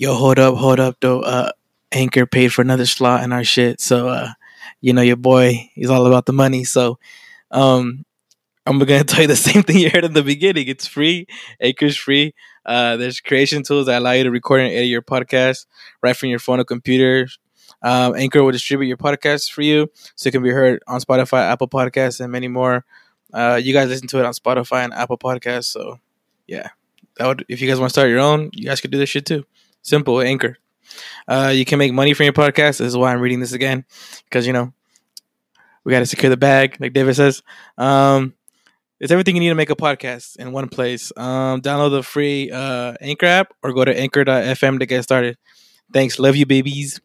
Yo, hold up, hold up, though. Uh, Anchor paid for another slot in our shit, so uh, you know your boy, he's all about the money. So, um, I'm gonna tell you the same thing you heard in the beginning. It's free. Anchor's free. Uh, there's creation tools that allow you to record and edit your podcast right from your phone or computer. Um, Anchor will distribute your podcast for you, so it can be heard on Spotify, Apple Podcasts, and many more. Uh, you guys listen to it on Spotify and Apple Podcasts, so yeah, that would if you guys want to start your own, you guys could do this shit too. Simple, Anchor. Uh, you can make money from your podcast. This is why I'm reading this again, because you know we got to secure the bag, like David says. Um, it's everything you need to make a podcast in one place. Um, download the free uh, Anchor app or go to anchor.fm to get started. Thanks. Love you, babies.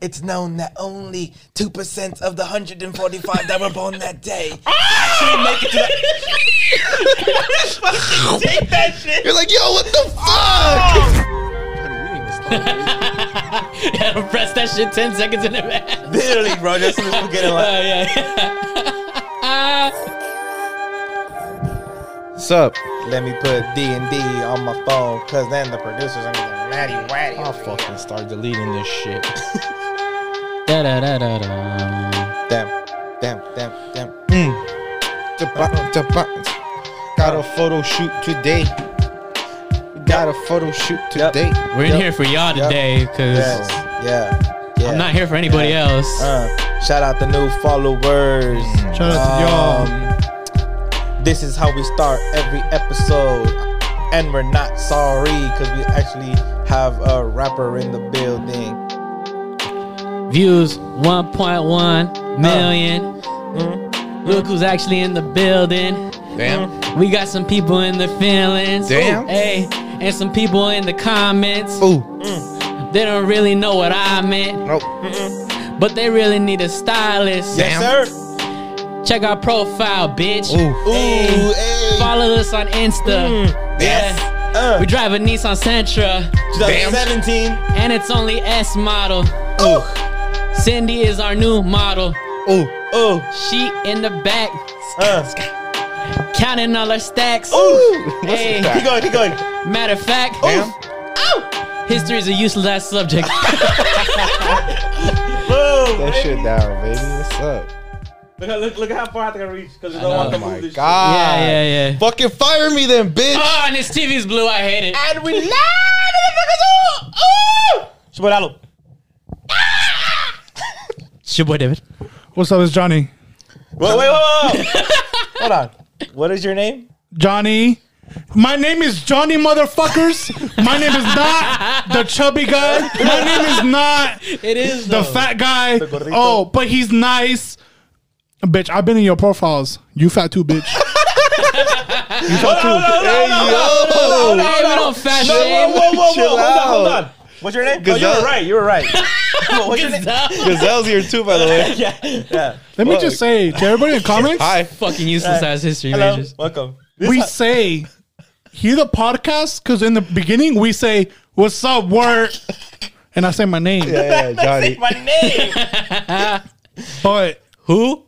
It's known that only 2% of the 145 that were born that day actually make it to the. Take that shit! You're like, yo, what the fuck? yeah, press that shit 10 seconds in advance. Literally, bro, just as we getting Uh, yeah, What's up? Let me put D and D on my phone, cause then the producers are gonna get ratty watty. I'll fucking start deleting this shit. da, da, da, da, da. Damn, damn, damn, damn. Jaba- jaba- Got a photo shoot today. Got a photo shoot Yep. today. We're in Yep. here for y'all Yep. today because Yes, yeah, yeah. I'm not here for anybody Yeah. else. Uh, shout out the new followers. Shout out to y'all. Um, This is how we start every episode, and we're not sorry because we actually have a rapper in the building. Views 1.1 million. Mm. Look who's actually in the building. Damn. We got some people in the feelings. Damn. Hey, and some people in the comments. Ooh. They don't really know what I meant, Nope. but they really need a stylist. Yes, Damn. sir. Check our profile, bitch. Ooh. Ooh, Hey. hey. Follow us on Insta. Yes. Yeah. Uh, We drive a Nissan Sentra, 2017. and it's only S model. Ooh, Cindy is our new model. Ooh. ooh, She in the back, uh. Counting all our stacks. Ooh. Hey, Keep going, keep going. matter of fact, Damn. history is a useless ass subject. Boom. That shit down, baby. What's up? Look, look, look at how far I think I reach because we I don't know. want to Oh my move this god. yeah, yeah, yeah. Fucking fire me then, bitch. Oh, and his TV's blue. I hate it. And we live, motherfuckers. Ooh, ooh. Shabalalo. It's your boy David. What's up? It's Johnny. Wait, wait, wait, wait. wait. Hold on. What is your name? Johnny. My name is Johnny motherfuckers. My name is not the chubby guy. My name is not It is the though. fat guy. gordito. Oh, but he's nice. Bitch, I've been in your profiles. You fat too, bitch. you fat too. Hey, yo. Hey, we don't fat shame. whoa, whoa, whoa. Chill Hold on, hold on. What's your name? Oh, you were right. You were right. What's your name? Gazelle's here too, by the way. Yeah, yeah. Let me Fuck. just say to everybody in comments, Hi. Fucking useless ass history Hello, majors. welcome. This we ha- say hear the podcast because in the beginning we say what's up, word, and I say my name. Yeah, yeah, Johnny. Say my name. But Who?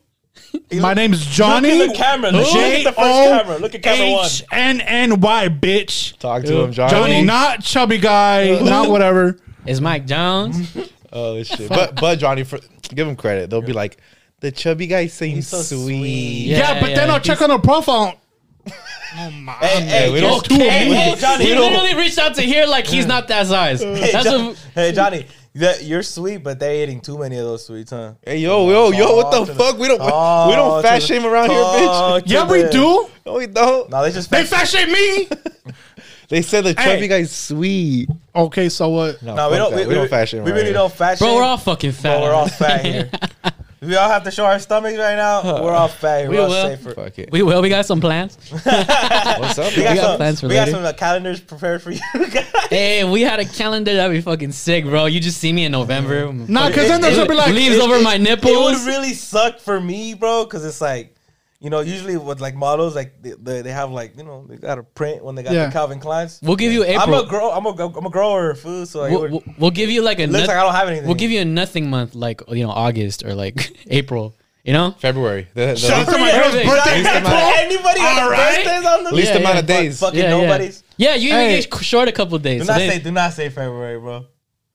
My name's Johnny. Look at the camera. Look, look at the first camera. Look at camera one. H N N Y, bitch. Talk to him, Johnny. Johnny, not chubby guy, not whatever. Is Mike Jones? Oh shit. But but Johnny, for, give him credit. They'll be like, the chubby guy seems so sweet. sweet. Yeah, Yeah, but then yeah, I'll check on the profile. Oh my! Hey, hey, we don't- hey, hey, Johnny. He literally reached out to here like he's not that size. Hey, That's Jo- what, hey, Johnny. That- You're sweet, but they're eating too many of those sweets, huh? Hey yo yo yo! What the to the- fuck? We don't we don't fat shame around here, bitch. talk to Yeah, we do. No, we don't. No, they just They fat shame me. They said the Hey. chubby guy's sweet. Okay, so what? No, No, we fuck don't. that. We, we don't fat shame. We really here. don't fat bro, we're all fucking fat. But we're all fat here. we all have to show our stomachs right now. We're all fat here. We We're all will. safer. Fuck it. we will. We got some plans. What's up? We got got, some, plans for we got some uh, calendars prepared for you guys. Hey, if we had a calendar, that'd be fucking sick, bro. You just see me in November. Nah, because then It- there's it- gonna be like, leaves It- over it- my nipples. It would really suck for me, bro, because it's like, you know, usually with like models, like they, they, they have like, you know, they got a print when they got Yeah. the Calvin Klein's. We'll give you April. I'm a grow. I'm a, I'm a grower of food, so like, We'll, would- we'll- we'll give you like a. it looks noth- like I don't have anything. we'll give you a nothing month, like you know August or like April. You know? February. The, the Shout out to my girl's Perfect. birthday. Least amount- Anybody All on right. birthdays on the least Yeah, amount yeah. of days. Fucking Yeah, yeah. nobody's. Yeah, you even Hey. get short a couple days. Do so not they- say, do not say February, bro.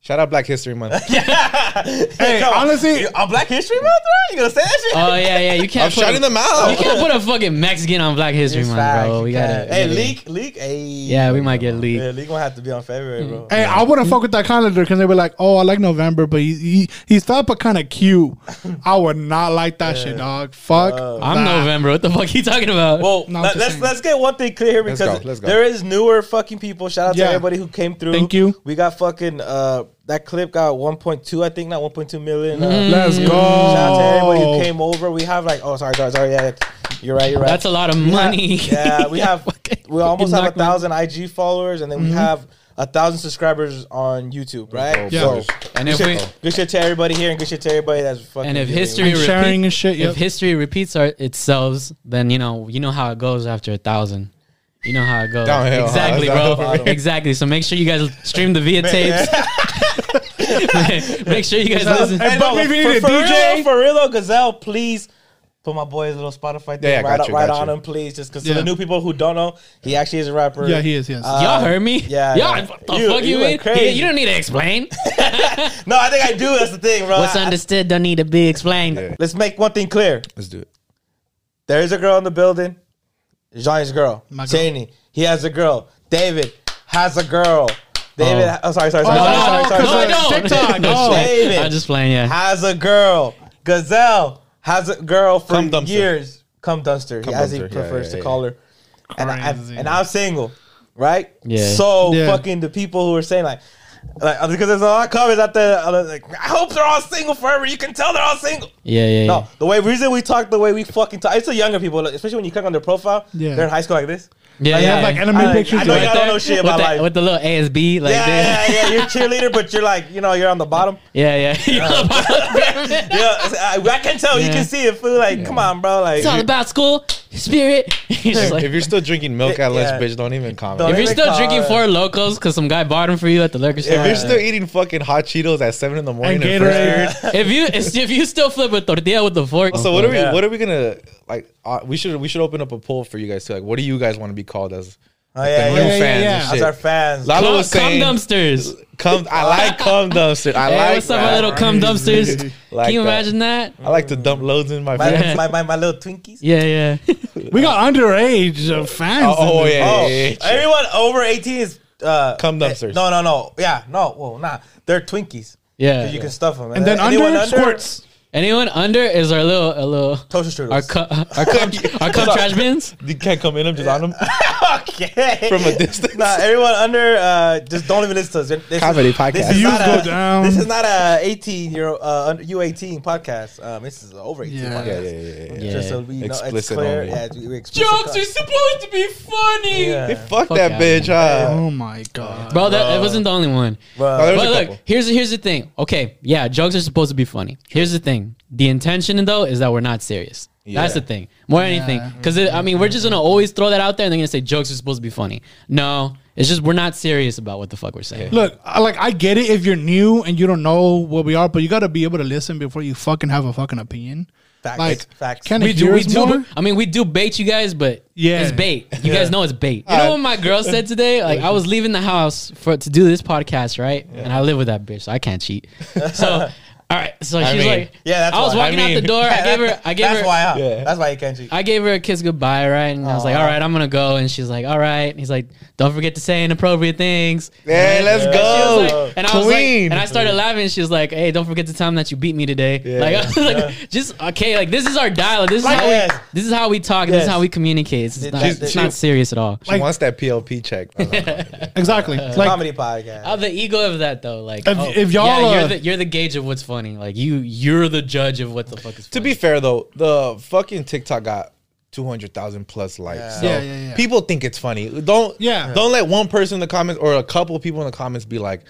Shout out Black History Month. yeah. Hey, come honestly- You- on Black History Month, bro? You gonna say that shit? Oh yeah, yeah. You can't. I'm put shouting a, them You can't put a fucking Mexican on Black History It's Month, facts, bro. We gotta. can't. we Hey, gotta- leak, leak. Hey. Yeah, we might get leaked. Yeah, leak gonna have to be on February, bro. Hey, I wouldn't fuck with that calendar because they were like, "Oh, I like November, but he, he he's fat but kind of cute." I would not like that shit, dog. Fuck. I'm that. November. What the fuck are you talking about? Well, No, I'm let's, saying. let's get one thing clear here Let's because go, let's go. there is newer fucking people. Shout out Yeah. to everybody who came through. Thank you. We got fucking uh that clip got 1.2, I think, not 1.2 million. Uh, Let's go. Shout out to everybody who came over. We have like, oh, sorry, sorry, sorry. Yeah, you're right, you're right. That's a lot of We have- money. yeah, we have Fucking- we almost have a knocked me- thousand IG followers, and then Mm-hmm. we have a thousand subscribers on YouTube, right? Yeah. So, And good if we shit, good shit to everybody here, and good shit to everybody that's fucking. and if history And sharing and shit, yep. if history repeats our, itself, then you know you know how it goes after a thousand. You know how it goes. Downhill, huh? exactly, Downhill. bro. exactly. So make sure you guys stream the via tapes. make sure you guys listen. Hey, but if you need for, a for DJ? real, for real, though, Gazelle, please put my boy's little Spotify thing Yeah, yeah, right, got you, right on you. him, please. Just because Yeah. the new people who don't know, he actually is a rapper. Yeah, he is. Yes. Uh, Y'all heard me? yeah, Y'all, yeah. the You- fuck you you, crazy. You, you don't need to explain. No, I think I do. That's the thing, bro. What's understood don't need to be explained. Yeah. let's make one thing clear. Let's do it. There is a girl in the building. Johnny's girl. My girl. Cheney. He has a girl. David has a girl. David. Oh, sorry, sorry, sorry, Oh, sorry, no, sorry, no, sorry, no, sorry. no. TikTok, no. David. I'm just playing, yeah. has a girl. Gazelle has a girl for Cum dumpster. years. Come dumpster, Cum as he dumpster, yeah, prefers yeah, to yeah. call her. And I, Crazy. and I'm single, right? Yeah. So Yeah. fucking the people who are saying like, like because there's a lot of comments out there. uh, Like, I hope they're all single forever. You can tell they're all single. Yeah, yeah, yeah. No, the way reason we talk the way we fucking talk. It's the younger people, like, especially when you click on their profile. Yeah. they're in high school like this. Yeah, Like, yeah. have, like, I- anime I, pictures I know right y'all don't know shit with about the, life. with the little ASB, like yeah, there. yeah, yeah. You're a cheerleader, but you're like, you know, you're on the bottom. yeah, yeah. You know about it. Yeah, I, I can tell. You can see it. Feel like, come on, bro. Like, It's all about school, spirit. Like- if you're still drinking milk at lunch, Yeah. bitch, don't even comment. Don't if you're still drinking it. four locals because some guy bought them for you at the liquor store, if you're still eating fucking hot Cheetos at seven in the morning, And Gatorade. if you if you still flip a tortilla with the fork, so what are we? What are we gonna like? Uh, we should we should open up a poll for you guys too. Like, what do you guys want to be called as? oh yeah, the yeah, new yeah, fans yeah, yeah. As our fans. Lalo cum, was cum saying, dumpsters. Cum, I like cum dumpsters. I Hey, like what's up, my little cum dumpsters? Like Can you that. imagine that? I like to dump loads in my. My, friends. my, my, my little Twinkies. Yeah, yeah. we got underage uh, fans. Oh, oh, yeah, Oh, yeah, yeah. everyone over 18 is uh, Cum dumpsters. No, no, no. Yeah, no. Well, nah. They're Twinkies. Yeah. You can stuff them. And then under squirts. Anyone under is our little a little Toaster our strudels. cu- our cum, our cum trash bins. You can't come in. I'm just on them. okay. From a distance. Nah, everyone under, uh, just don't even listen to us. This Comedy is, podcast. This is, Views not go a, down. this is not a 18 year uh, under- U18 podcast. Um, this is an over 18 Yeah. podcast. Yeah, yeah, yeah, yeah. Yeah. Just so we know it's Explicit clear. only. Yeah, we explicit Jokes cut. are supposed to be funny. Yeah. Hey, fuck, Fuck that out. bitch. huh? Oh my god. Bro, that, that wasn't the only one. Bro. There But a look, couple. here's here's the thing. Okay, yeah, jokes are supposed to be funny. Here's the thing. The intention though is that we're not serious. That's the thing. More than anything, mm-hmm. because I mean, we're just gonna always throw that out there, and they're gonna say jokes are supposed to be funny. No, it's just we're not serious about what the fuck we're saying. Look, I- like I get it if you're new and you don't know what we are, but you got to be able to listen before you fucking have a fucking opinion. Facts. Like, Facts. Can We do, we do. more? I mean, we do bait you guys, but Yeah. it's bait. You guys know it's bait. You know what my girl said today? Like, I was leaving the house for to do this podcast, right? And I live with that bitch, so I can't cheat. So, all right. So I she's mean, like, yeah, that's I was why. walking I out the mean- door. I gave her. I gave That's her. why. Huh? Yeah. That's why you can't cheat. I gave her a kiss goodbye, right? And I was like, all right, I'm gonna go. And she's like, all right. And he's like, don't forget to say inappropriate things. Hey, let's Yeah. And she was go. like- and I was like, Queen. and I started laughing. She was like, "Hey, don't forget to tell him that you beat me today." Yeah. Like, I was like, just okay. Like, this is our dialogue. This is how Yes. we. This is how we talk. This is how we communicate. It's, not, She's- it's she- not serious at all. She wants that PLP check. Exactly. Uh, like Comedy podcast. I the ego of that though. Like, If- oh, y'all, yeah, you're the gauge of what's funny. Like, you you're the judge of what the fuck is. Funny. to be fair though, the fucking TikTok got two hundred thousand plus likes. Yeah. So Yeah, yeah, yeah. people think it's funny. Don't Yeah. Don't let one person in the comments or a couple people in the comments be like,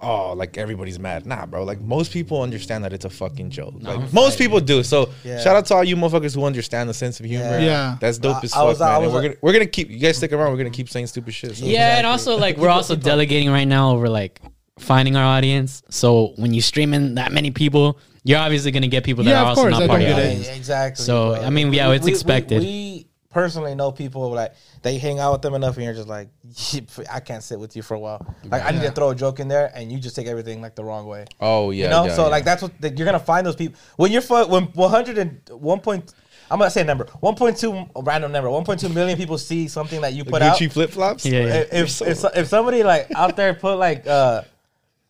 "Oh, like everybody's mad." Nah, bro. Like most people understand that it's a fucking joke. like most people do. So Yeah. shout out to all you motherfuckers who understand the sense of humor. Yeah. Yeah. that's dope I- as fuck, was- man. We're gonna we're gonna keep you guys stick around. We're gonna keep saying stupid shit. So. Yeah, and also like we're also delegating right now over like finding our audience. So when you stream in that many people, you're obviously gonna get people that Yeah, are also course, not I part of don't your it. audience. Exactly. So, bro. I mean, yeah, it's We- we- expected. We, personally know people like they hang out with them enough, and you're just like, I can't sit with you for a while. Like I need to throw a joke in there, and you just take everything like the wrong way. Oh yeah. you know, yeah, so yeah. like that's what that you're gonna find those people when you're fu- when 100 and 1 point. I'm gonna say a number 1.2 random number 1.2 million people see something that you The put out. Gucci flip flops. Yeah, yeah. If, if, if somebody like out there put like uh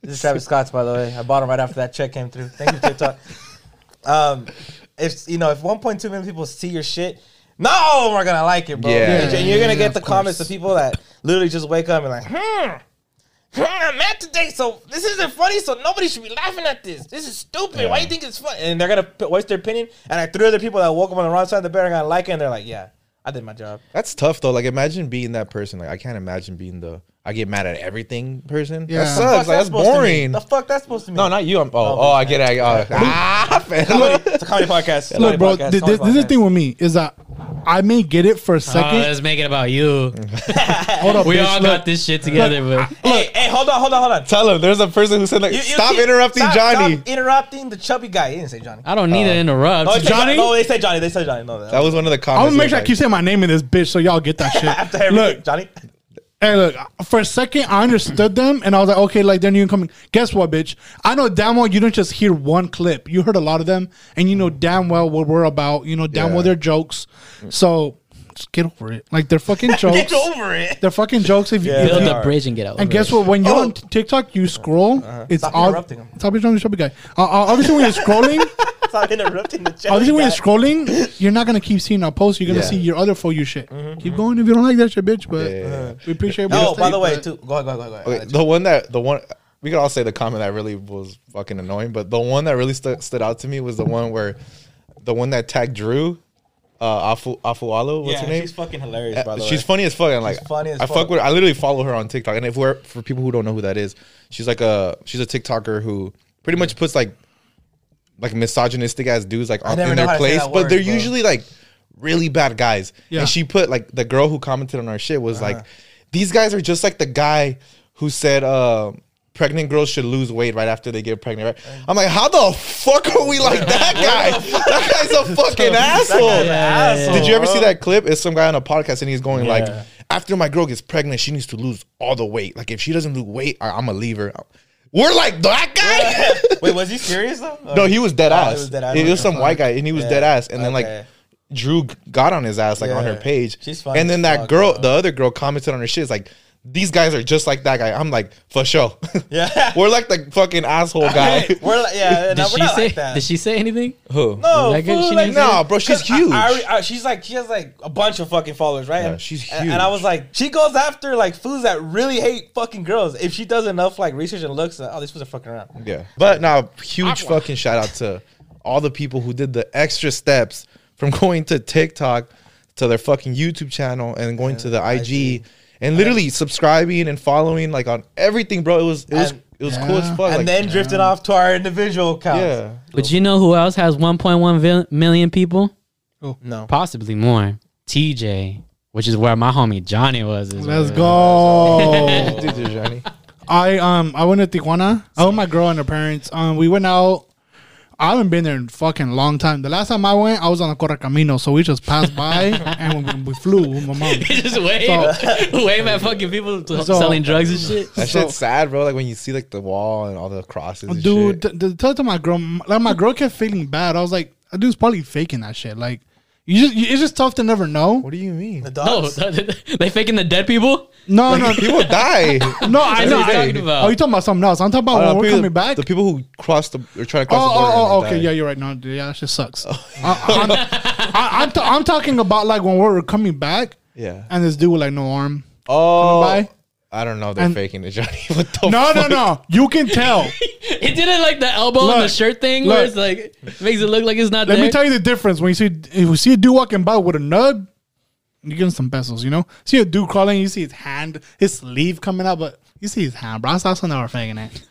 this is Travis Scott's by the way. I bought him right after that check came through. Thank you, TikTok. Um, if you know if 1.2 million people see your shit, no, we're gonna like it, bro. Yeah. and you're gonna Yeah, get the comments of people that literally just wake up and like, hmm. hmm, I'm mad today, so this isn't funny. So nobody should be laughing at this. This is stupid. Why do you think it's funny? And they're gonna voice their opinion. And like three other people that woke up on the wrong side of the bed are gonna like it, and they're like, "Yeah, I did my job." That's tough though. Like imagine being that person. Like I can't imagine being the I get mad at everything person. Yeah. That sucks. Like that's supposed to mean? boring. The fuck that's supposed to mean? No, not you. I'm, oh, Oh, oh, I get it. I, uh, ah, fam. it's a comedy podcast. Look, bro, podcast, th- comedy th- this is the thing with me is that I may get it for a Oh, second. let's make it about you. Hold up, We bitch, all look. got this shit together, but Hey, hey, hold on, hold on, hold on. Tell him there's a person who said like, You- you stop keep- interrupting stop- Johnny. Stop interrupting the chubby guy. He didn't say Johnny. I don't need to interrupt. No, Johnny? No, they said Johnny. They said Johnny. No, that was one of the comments. I'm gonna make sure I keep saying my name in this bitch so y'all get that shit. after everything. look, Johnny. Hey, look, for a second, I understood them, and I was like, okay, like, they're new and coming. Guess what, bitch? I know damn well you didn't just hear one clip. You heard a lot of them, and you know damn well what we're about. You know damn Yeah. well they're jokes. So, just get over it. Like, they're fucking jokes. Get over it. They're fucking jokes. If, you Yeah. if build you, the bridge and get out. and guess what? When you're Oh. on TikTok, you scroll. It's Stop all. interrupting him. Stop interrupting the chubby guy. Uh, uh, obviously, when you're scrolling, Stop interrupting the chubby obviously when guy. you're scrolling, you're not gonna keep seeing our posts. You're gonna Yeah. see your other for you shit. Keep going if you don't like that shit, bitch. But Yeah, yeah, yeah. we appreciate. No, what by the say, way, but- too. Go ahead, go ahead, go ahead. Okay, the one that the one we could all say the comment that really was fucking annoying, but the one that really stu- stood out to me was the one where the one that tagged Drew, uh, Afu Afualo. What's yeah, her name? she's fucking hilarious. By Uh, the she's way. funny as fuck. And like, funny as I fuck. fuck with. I literally follow her on TikTok. And if we're for people who don't know who that is, she's like a she's a TikToker who pretty much puts like like misogynistic ass dudes like in their to place, but word, they're bro. usually like really bad guys. Yeah. And she put like the girl who commented on our shit was Uh-huh. like, these guys are just like the guy who said. uh Pregnant girls should lose weight right after they get pregnant. Right? I'm like, how the fuck are we like that guy? that guy's a fucking asshole. guy's asshole. Did you ever see that clip? It's some guy on a podcast and he's going Yeah. like, after my girl gets pregnant, she needs to lose all the weight. Like if she doesn't lose weight, I- I'm gonna leave her. We're like that guy. Wait, was he serious though? no, he was dead Oh, ass. he was dead ass. It was some white guy and he was Yeah. dead ass. And then Okay. like Drew got on his ass like on her Yeah. page. She's funny and then as that fuck, girl, bro. the other girl, commented on her shit. It's like these guys are just like that guy. I'm like for sure. Yeah. we're like the fucking asshole guy. We're like, yeah, did no, we're she not say? like that. Did she say anything? Who? No, Like, fool, she like, No, bro, She's I- huge. I, I, she's like, she has like a bunch of fucking followers, right? Yeah, And- she's and- And I was like, she goes after like fools that really hate fucking girls. If she does enough like research and looks, like, oh, these fools are fucking around. Yeah. But now, huge fucking shout out to all the people who did the extra steps from going to TikTok to their fucking YouTube channel and going to the IG, and literally subscribing and following like on everything, bro. It was it was And- it was cool as fuck. and like, then drifting off to our individual accounts. yeah. But you know who else has 1.1 vil- million people? No. Possibly more. TJ, which is where my homie Johnny was. Let's well. go. Dude, dude, Johnny. I um I went to Tijuana. I with my girl and her parents. Um, we went out. I haven't been there in fucking long time. The last time I went, I was on the Correcamino, so we just passed by and we, we flew with my mom. just wave, wave at fucking people to- So- selling drugs and shit. That So- shit's sad, bro. Like when you see like the wall and all the crosses. And Dude, shit. t- t- tell it to my girl. Like my girl kept feeling bad. I was like, that dude's probably faking that shit. Like, you just you, it's just tough to never know. what do you mean? The No, dogs. they faking the dead people. No, no, People die. no. I That's know. what he's I- talking about. Oh, you talking about something else? I'm talking about Oh, when no, we're people- coming back. The people who cross the or try to Oh, cross the oh, border. oh, oh, and they okay, die. yeah, you're right. No, yeah, that shit sucks. Oh, I, I'm, I, I'm, t- I'm talking about like when we're coming back, Yeah. and this dude with like no arm. Oh, by. I don't know. They're And- faking it, Johnny. What the No, no, fuck? no. You can tell. It did it like the elbow and the shirt thing, where it's like makes it look like it's not Let there. me tell you the difference. When you see if you see a dude walking by with a nub, you give him some pesos. You know, see a dude crawling, you see his hand, his sleeve coming out, but you see his hand, bro. I saw some that were faking it.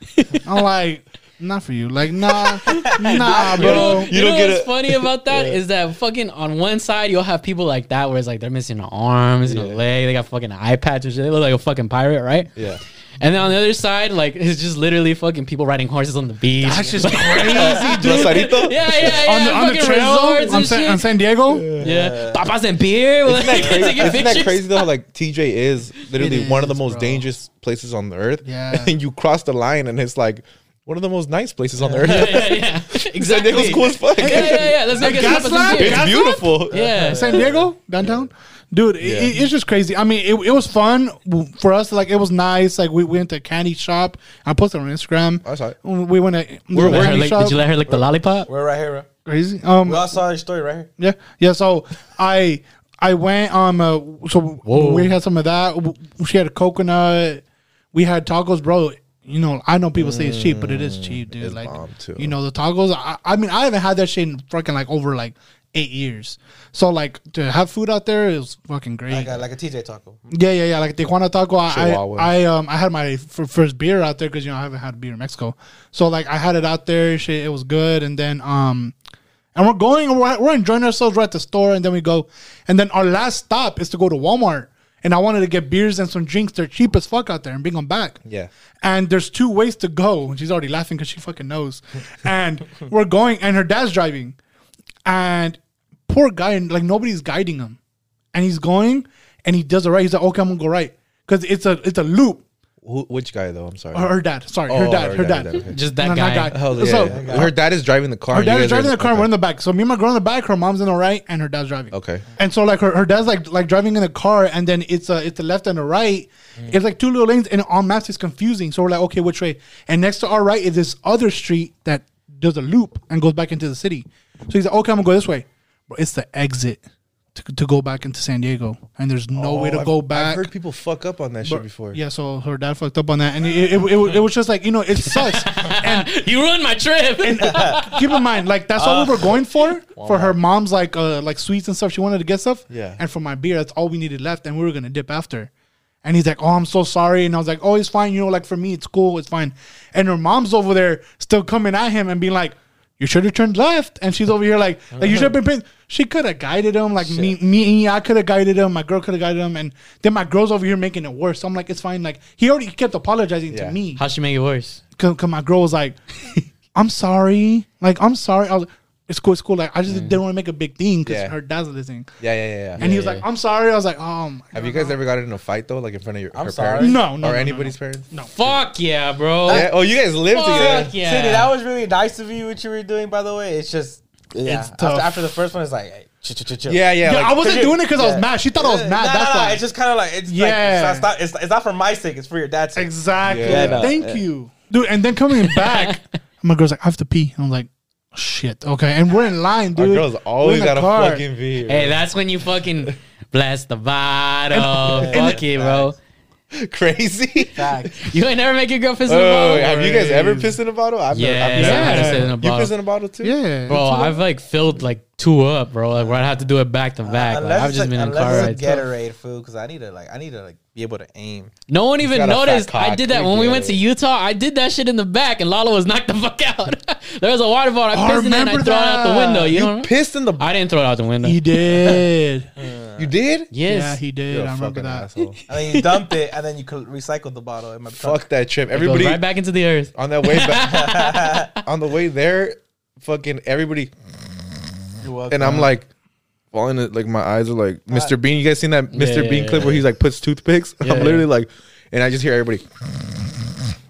I'm like, not for you. Like, nah, nah, You know, bro. you don't know what's it. funny about that is that fucking on one side you'll have people like that where it's like they're missing an arm, missing a leg, they got fucking eye patch and shit. They look like a fucking pirate, right? Yeah. And then on the other side, like it's just literally fucking people riding horses on the beach. That's just crazy, dude. Yeah, yeah, yeah. on the, on the fucking trail on, and San, on San Diego. yeah. papas and beer. Isn't that, crazy? taking Isn't that crazy though? Like TJ is literally It one of the most bro. dangerous places on the earth. Yeah. And you cross the line and it's like one of the most nice places on the earth. Yeah, yeah, yeah. San Exactly. Diego's cool as fuck. Yeah, yeah, yeah. Let's go get gas papas lamp? and beer. It's beautiful. Yeah. San Diego downtown. Dude, Yeah. it, it's just crazy. I mean, it, it was fun for us. Like, it was nice. Like, we went to a candy shop. I posted on Instagram. I saw it. We went to Where- the where Let candy lick- shop. did you let her lick the lollipop? We're right here, bro. Crazy. Um, We all saw your story right here. Yeah, yeah. So I I went um uh, so Whoa. we had some of that. W- She had a coconut. We had tacos, bro. You know, I know people say it's cheap, but it is cheap, dude. It's like, bomb, too. you know, the tacos. I, I mean, I haven't had that shit in fucking like over like eight years. So like to have food out there is fucking great. Like a, like a TJ taco. Yeah, yeah, yeah. Like a Tijuana Taco, I, Chihuahua. I, I, um, I had my f- first beer out there because you know I haven't had beer in Mexico. So like I had it out there. Shit, it was good. And then um, and we're going. and We're, we're enjoying ourselves. We're at the store, and then we go. And then our last stop is to go to Walmart. And I wanted to get beers and some drinks. They're cheap as fuck out there, and bring them back. Yeah. And there's two ways to go. And she's already laughing because she fucking knows. And we're going, and her dad's driving. And poor guy, and like nobody's guiding him. And he's going, and he does it right. He's like, okay, I'm gonna go right. Because it's a it's a loop. Who, which guy though? I'm sorry. Her, her dad. Sorry, her Oh, dad. Her dad. okay. Just that No, not guy. guy. Oh, yeah, So, yeah. her dad is driving the car. Her and you dad is guys are- driving the car, and we're in the back. So me and my girl in the back, her mom's in the right, and her dad's driving. Okay. And so like her, her dad's like like driving in the car, and then it's a it's the left and the right. Mm. It's like two little lanes, and on maps it's confusing. So we're like, okay, which way? And next to our right is this other street that does a loop and goes back into the city. So he's like, okay, I'm gonna go this way. But it's the exit to, to go back into San Diego, and there's no way to Oh, I've- go back. I've heard people fuck up on that shit before. Yeah, so her dad fucked up on that, and it, it, it, it was just like you know it sucks. and You ruined my trip. and keep in mind, like that's all we were going for. For her mom's like uh like sweets and stuff. She wanted to get stuff. Yeah. And for my beer, that's all we needed left, and we were gonna dip after. And he's like, "Oh, I'm so sorry," and I was like, "Oh, it's fine. You know, like for me, it's cool. It's fine." And her mom's over there still coming at him and being like. You should have turned left, and she's over here like, like you should have been. Paying. She could have guided him, like me, me, I could have guided him. My girl could have guided him, and then my girl's over here making it worse. So I'm like, it's fine. Like he already kept apologizing Yeah. to me. How'd she make it worse? Cause, 'cause my girl was like, "I'm sorry, like I'm sorry." I was, it's cool, it's cool. Like I just mm. didn't want to make a big thing because Yeah. her dad's listening, Yeah, yeah, yeah. yeah. and he was Yeah, like, "I'm sorry." I was like, "Oh my Have you guys no." ever got in a fight though, like in front of your I'm her sorry. parents? No, no, or no, no, anybody's no. parents? No. Fuck yeah, bro. Yeah. Oh, you guys live together. Fuck yeah. Cindy, that was really nice of you. What you were doing, by the way, it's just yeah. It's after, tough. after the first one, it's like hey, chill, chill, chill, chill. Yeah, yeah. Yeah, like- I wasn't doing it because I was mad. She thought I was mad. nah, That's nah, why. It's just kind of like it's Yeah. like it's not, it's, it's not for my sake. It's for your dad's sake. exactly. Yeah, no, Thank yeah. you, dude. And then coming back, my girl's like, "I have to pee." I'm like, "Shit, okay." And we're in line, dude. Our dude. girls always got a car. fucking V. Hey, that's when you fucking bless the bottle. Fuck it, bro. crazy. Fact. You ain't never make your girl piss in the Oh, bottle? have you guys ever pissed in a bottle? I've Yeah, never, I've I've never had to sit in a You bottle. piss in a bottle too? Yeah, Bro, I've like filled like two up, bro. Like where I have to do it back to uh, back. Like, Unless I've just a- been in unless car rides. a Gatorade food because I need to like I need to like be able to aim. No one even got a fat noticed. I did that when we went to. Utah. I did that shit in the back, and Lala was knocked the fuck out. there was a water bottle. I Oh, I pissed in it and I remember threw it out the window. You, You know? pissed in the. I didn't throw it out the window. he did. You did? yes. Yeah, he did. You're a I remember fucking that. asshole. And then you dump it and then you could recycle the bottle in my trunk. Fuck that trip. It goes Everybody right back into the earth. on that way back, on the way there, fucking everybody, You're welcome. and I'm like. Falling like my eyes are like Mr. Bean. You guys seen that Mr. Yeah, Bean yeah, clip where he's like puts toothpicks? Yeah, I'm literally like, and I just hear everybody.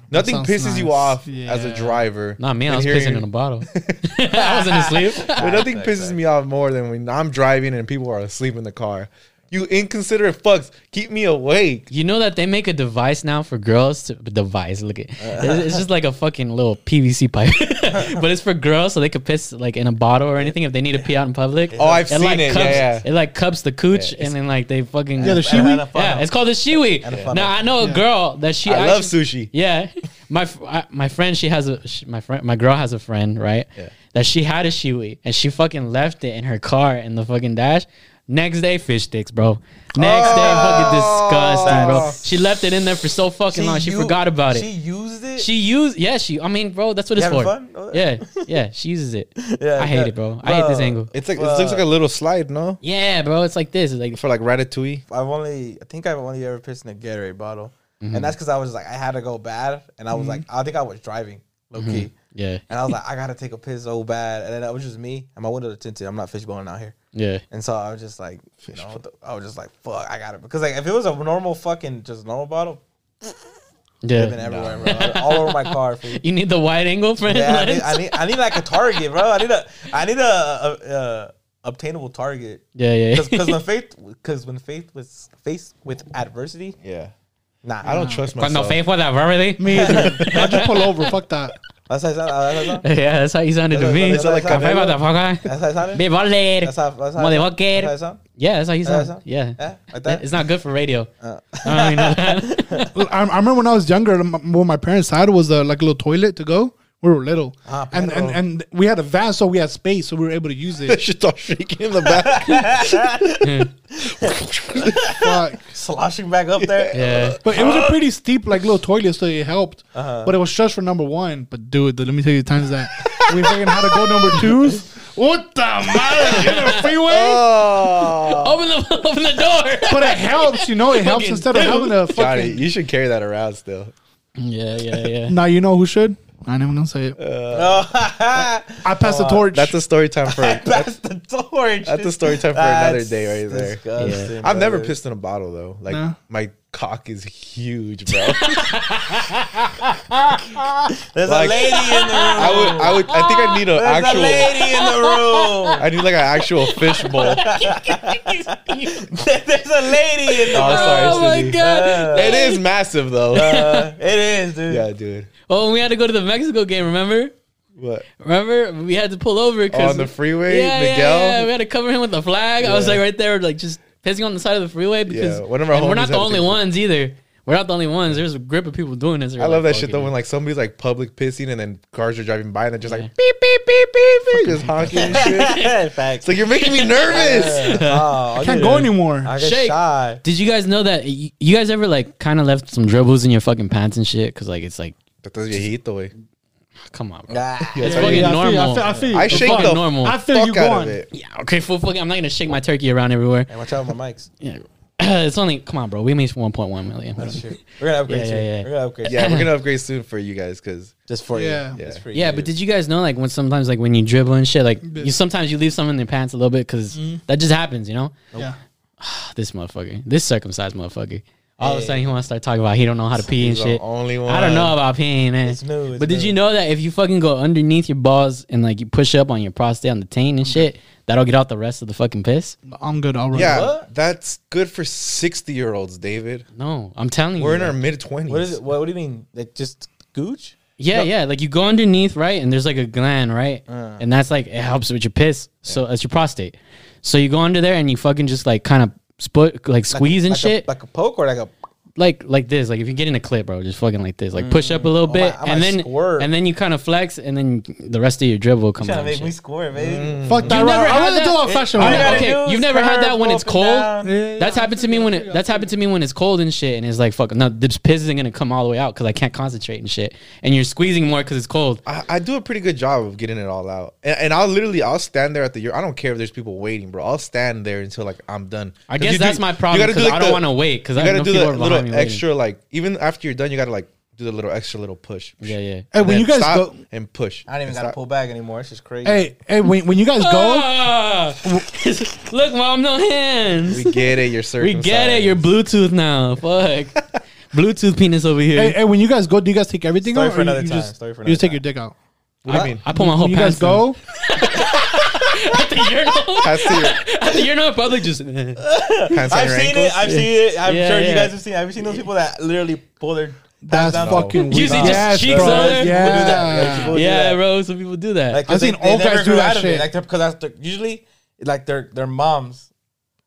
Nothing sounds pisses you nice. off as a driver. Not me. I than was hearing- pissing in a bottle. I wasn't asleep. But nothing pisses me off more than when I'm driving and people are asleep in the car. You inconsiderate fucks, keep me awake. You know that they make a device now for girls to device. Look at it's, it's just like a fucking little PVC pipe, but it's for girls so they could piss like in a bottle or anything if they need to pee out in public. Oh, I've It, seen like it. Cups, Yeah, yeah. It like cups the cooch Yeah, and then like they fucking Yeah, the And- Shewee? and yeah. It's called the Shewee. And. Now I know a girl that she. I love sushi. Yeah, my f- I- my friend, she has a she, my friend, my girl has a friend, right? Yeah. That she had a Shewee and she fucking left it in her car in the fucking dash. Next day, fish sticks, bro. Next day, fucking oh, disgusting, bro. Oh. She left it in there for so fucking long. She u- forgot about it. She used it. She used, yeah, she. I mean, bro, that's what You it's having for. fun? Oh, Yeah, yeah, she uses it. Yeah, I hate yeah. it, bro. I hate this Bro. angle. It's like it looks like a little slide, no? Yeah, bro, it's like this. It's like For like ratatouille. I've only, I think I've only ever pissed in a Gatorade bottle. Mm-hmm. and that's because I was like I had to go bad, and I was mm-hmm. like I think I was driving low mm-hmm. key, Yeah, and I was like I gotta take a piss so bad, and then that was just me, and my window was tinted. I'm not fishbowling out here. Yeah. And so I was just like, you know, I was just like, fuck, I got it. Because like, if it was a normal fucking just normal bottle, it'd been Yeah. everywhere, bro. All over my car. Food. You need the wide angle for Yeah, I need. I need, I need like a target, bro. I need a, I need a, a, a obtainable target. Yeah, yeah. Because when faith, because when faith was faced with adversity, Yeah. nah, I don't trust Cuando myself. fe fue la verity. Me either. I'll just pull over. Fuck that. That's how it sound- that's how it sound? Yeah, that's how you sounded to me. how- that's how- like that's how- Café, motherfucker. That's how it sounded? Be baller. That's how, that's how, it sound? Motherfucker. That's how? Yeah, that's how he sounded. how it sound. sound? Yeah. Yeah, like that? It's not good for radio. Uh. I don't even know that. I, I remember when I was younger, m- what my parents had was a, like a little toilet to go. We were little, Ah, and, and and we had a van, so we had space, so we were able to use That it. shit all shaking in the back. Fuck. Sloshing back up there. yeah. But it was a pretty steep, like little toilet, so it helped. Uh-huh. But it was just for number one. But dude, let me tell you the times that we fucking had to go number twos. What the madre? In the freeway. oh. Open the open the door. But it helps, you know. It helps Fucking instead of having a Got it. fucking. You should carry that around still. yeah, yeah, yeah. Now you know who should. I ain't even gonna say it. Oh, I passed the uh, torch. That's a story time for. That's the torch. That's a story time for another day right there. disgusting, I've never pissed in a bottle though. Like No. my cock is huge, bro. There's Like, a lady in the room. I would, I would, I think I need an There's actual. a lady in the room. I need like an actual fishbowl. There's a lady in the Oh, room. sorry, Oh my Susie. god. It is massive though. Uh, it is, dude. yeah, dude. Oh, when we had to go to the Mexico game, remember? What? Remember? We had to pull over because On the freeway, yeah, yeah, Miguel. yeah, we had to cover him with the flag. I was like right there, like just pissing on the side of the freeway because Yeah, one of our and we're not the only take- ones either. We're not the only ones. There's a grip of people doing this. I love that shit though when like somebody's like public pissing and then cars are driving by and they're just like Yeah. beep beep beep beep beep just honking and shit. Facts. It's like you're making me nervous. oh, I Can't go anymore. I get Shake. shy. Did you guys know that you, you guys ever like kind of left some dribbles in your fucking pants and shit? Because like it's like, That's viejito, way. come on, bro. Nah. It's Yeah, fucking I feel you, I feel, I feel you. I shake fucking the normal. I feel you out going. of it. yeah, okay, full fucking. I'm not gonna shake my turkey around everywhere. Hey, watch out with my mics. Yeah, it's only come on, bro. We made 1.1 million. Oh, That's true. We're gonna upgrade Yeah, soon. yeah, yeah. We're gonna upgrade. Yeah, we're gonna upgrade soon for you guys because Just for Yeah. you. Yeah. Just for Yeah, you. but did you guys know like when sometimes like when you dribble and shit, like you sometimes you leave something in your pants a little bit because mm-hmm. that just happens, you know? Yeah. This motherfucker, this circumcised motherfucker. All of a sudden he wants to start talking about he don't know how to pee and he's the shit. only one. I don't know about peeing, man. It's new, it's but did new. you know that if you fucking go underneath your balls and like you push up on your prostate on the taint and shit, that'll get out the rest of the fucking piss? I'm good. I'll run. Yeah, What? that's good for sixty year olds, David. No, I'm telling you. We're in bro. our mid twenties. What is it? What, what do you mean? Like just gooch? Yeah, yeah. Like you go underneath, right? And there's like a gland, right? Uh. And that's like it helps with your piss. So that's your prostate. So you go under there and you fucking just like kind of split, like squeeze and like shit, A, like a poke or like a like like this. Like if you get in a clip, bro, just fucking like this. Like push up a mm. little oh, I bit, might- I and might then squirt. and then you kind of flex, and then the rest of your dribble will come trying out. to and make me shit. squirt, baby. Mm. Mm. Fuck that. You never I'd had rather that? do a It- fashion all you gotta Okay, do is you've never had curve that when it's up and cold? down. Yeah, That's happened to me when it. That's happened to me when it's cold and shit, and it's like fuck. No, this piss isn't gonna come all the way out because I can't concentrate and shit. And you're squeezing more because it's cold. I, I do a pretty good job of getting it all out, and, and I'll literally I'll stand there at the. Year. I don't care if there's people waiting, bro. I'll stand there until like I'm done. I 'Cause guess you that's do- my you problem gotta do, because like, I don't the- want to wait because You I gotta know do people the are behind little me waiting. extra, like even after you're done, you gotta like do the little extra little push. Yeah, yeah. Hey, And when you guys stop go, and push. I don't even And gotta stop. pull back anymore. It's just crazy. hey, hey, when, when you guys go, Ah! Look, mom, no hands. We get it. You're We get it. You're Bluetooth now. Fuck. Bluetooth penis over here. hey, hey, when you guys go, do you guys take everything Story out, for or you, another you time. just Story for another you just another take your dick out? What do you mean? I put my whole When you guys pants down. go, at the urinal. Pass to your, At the urinal, public just. pants on I've your seen ankles? it. I've seen it. I'm Yeah, sure you guys have seen. it. Have you seen those people that literally pull their that's down? fucking weird. see just yes, cheeks bro. on there? People do that. Yeah. People do Yeah, that. bro. Some people do that. Like, 'cause I've seen they old guys do that out of it. shit. Like, they're- because that's the, usually like their their moms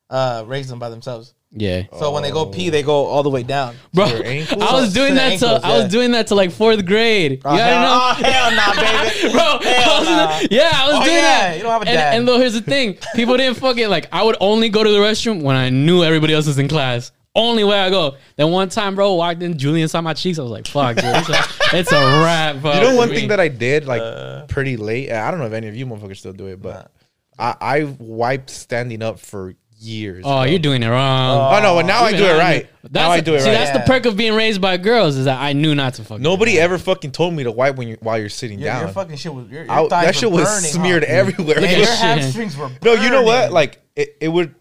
uh raise them by themselves. Yeah. So when they go pee, they go all the way down. Bro, your ankles? I was To doing the that to ankles, I was doing that to like fourth grade. Oh, you gotta hell, know, oh, hell nah, baby. bro. I Hell was in nah. the- yeah, I was Oh, doing yeah, that. you don't have a and, dad. And though here's the thing, people didn't fucking like. I would only go to the restroom when I knew everybody else was in class. Only way I go. Then one time, bro, walked in, Julian saw my cheeks. I was like, "Fuck, dude, it's a, it's a wrap." Bro, You know one thing that I did like Uh. pretty late. I don't know if any of you motherfuckers still do it, but I, I wiped standing up for years. Oh, bro. you're doing it wrong. Oh no, but now I do it knew- right. Now I do it see, right. that's the Yeah. perk of being raised by girls is that I knew not to fuck. Nobody ever fucking told me to wipe when you while you're sitting Your, down. your fucking shit was your, your I- thighs that were shit was burning, smeared huh? everywhere. Look at your shit. hamstrings were no, you know what? burning. Like it, it would.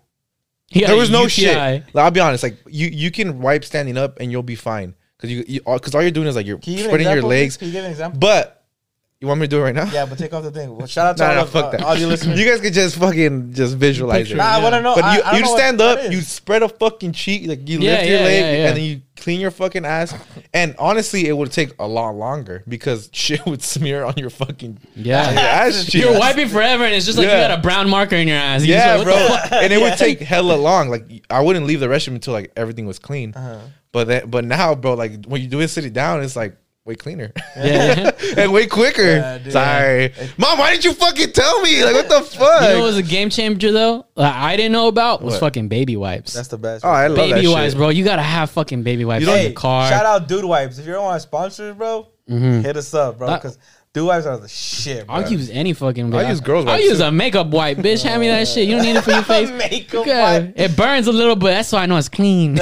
He got There a was no UTI. shit. Like, I'll be honest. Like you, you can wipe standing up and you'll be fine because you, you, because all you're doing is like you're Can you give an spreading your example, legs. Can you give an example? But you want me to do it right now? Yeah, but take off the thing. Well, shout out to Nah, all, nah, of, fuck uh, that. all you listeners. You guys could just fucking just visualize Picture it. nah, I want to know. But I, you, I don't you know stand up, you spread a fucking cheek, like you Yeah, lift your leg, yeah, yeah. and then you clean your fucking ass. And honestly, it would take a lot longer because shit would smear on your fucking Yeah. on your ass cheeks. You're wiping forever, and it's just like Yeah. you got a brown marker in your ass. You Yeah, like, bro. what the fuck? and it Yeah. would take hella long. Like I wouldn't leave the restroom until like everything was clean. Uh-huh. But then, but now, bro, like when you do it sitting down, it's like way cleaner Yeah, yeah. and way quicker. Yeah. Sorry, mom. Why didn't you fucking tell me? Like what the fuck? You know what was a game changer though? That I didn't know about was What? fucking baby wipes. That's the best. oh, I love baby that wipes, shit. bro. You gotta have fucking baby wipes You in don't- your car. Shout out Dude Wipes. If you don't want sponsors, bro, Mhm. hit us up, bro. Because Dude Wipes are the shit, bro. I'll use any fucking. I'll use girls' I'll wipes, use too. a makeup wipe, bitch. Hand me that shit. You don't need it for your face. Makeup Okay. wipe. It burns a little bit. That's why I know it's clean.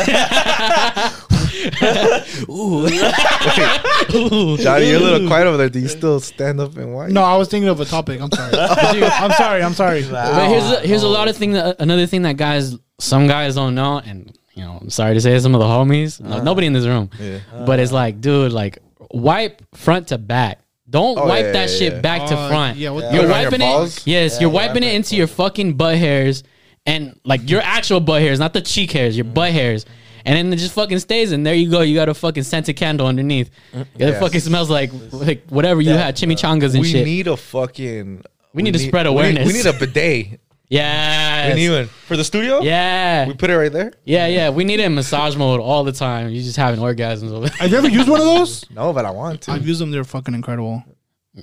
Ooh. Ooh. Johnny, you're a little quiet over there. Do you still stand up and white? No, I was thinking of a topic. I'm sorry. I'm sorry. I'm sorry. But here's a, here's a lot of thing that another thing that guys some guys don't know, and you know, I'm sorry to say some of the homies, no, nobody in this room, Yeah. but it's like, dude, like wipe front to back. Don't Oh, wipe yeah, that yeah, shit yeah. back to Uh, front. yeah, what Yeah. You're Put it your wiping it. Yes, Yeah, you're you wiping it it. into your fucking butt hairs, and like your actual butt hairs, not the cheek hairs, your butt hairs. And then it just fucking stays, and there you go. You got a fucking scented candle underneath. It Yes. fucking smells like like whatever you had, uh, chimichangas and We shit. We need a fucking. We need to spread we need- awareness. We need, a bidet. Yeah. We need one for the studio. Yeah. We put it right there. Yeah, yeah. We need it in massage mode all the time. You just having orgasms over There. Have you ever used one of those? No, but I want to. I've used them. They're fucking incredible.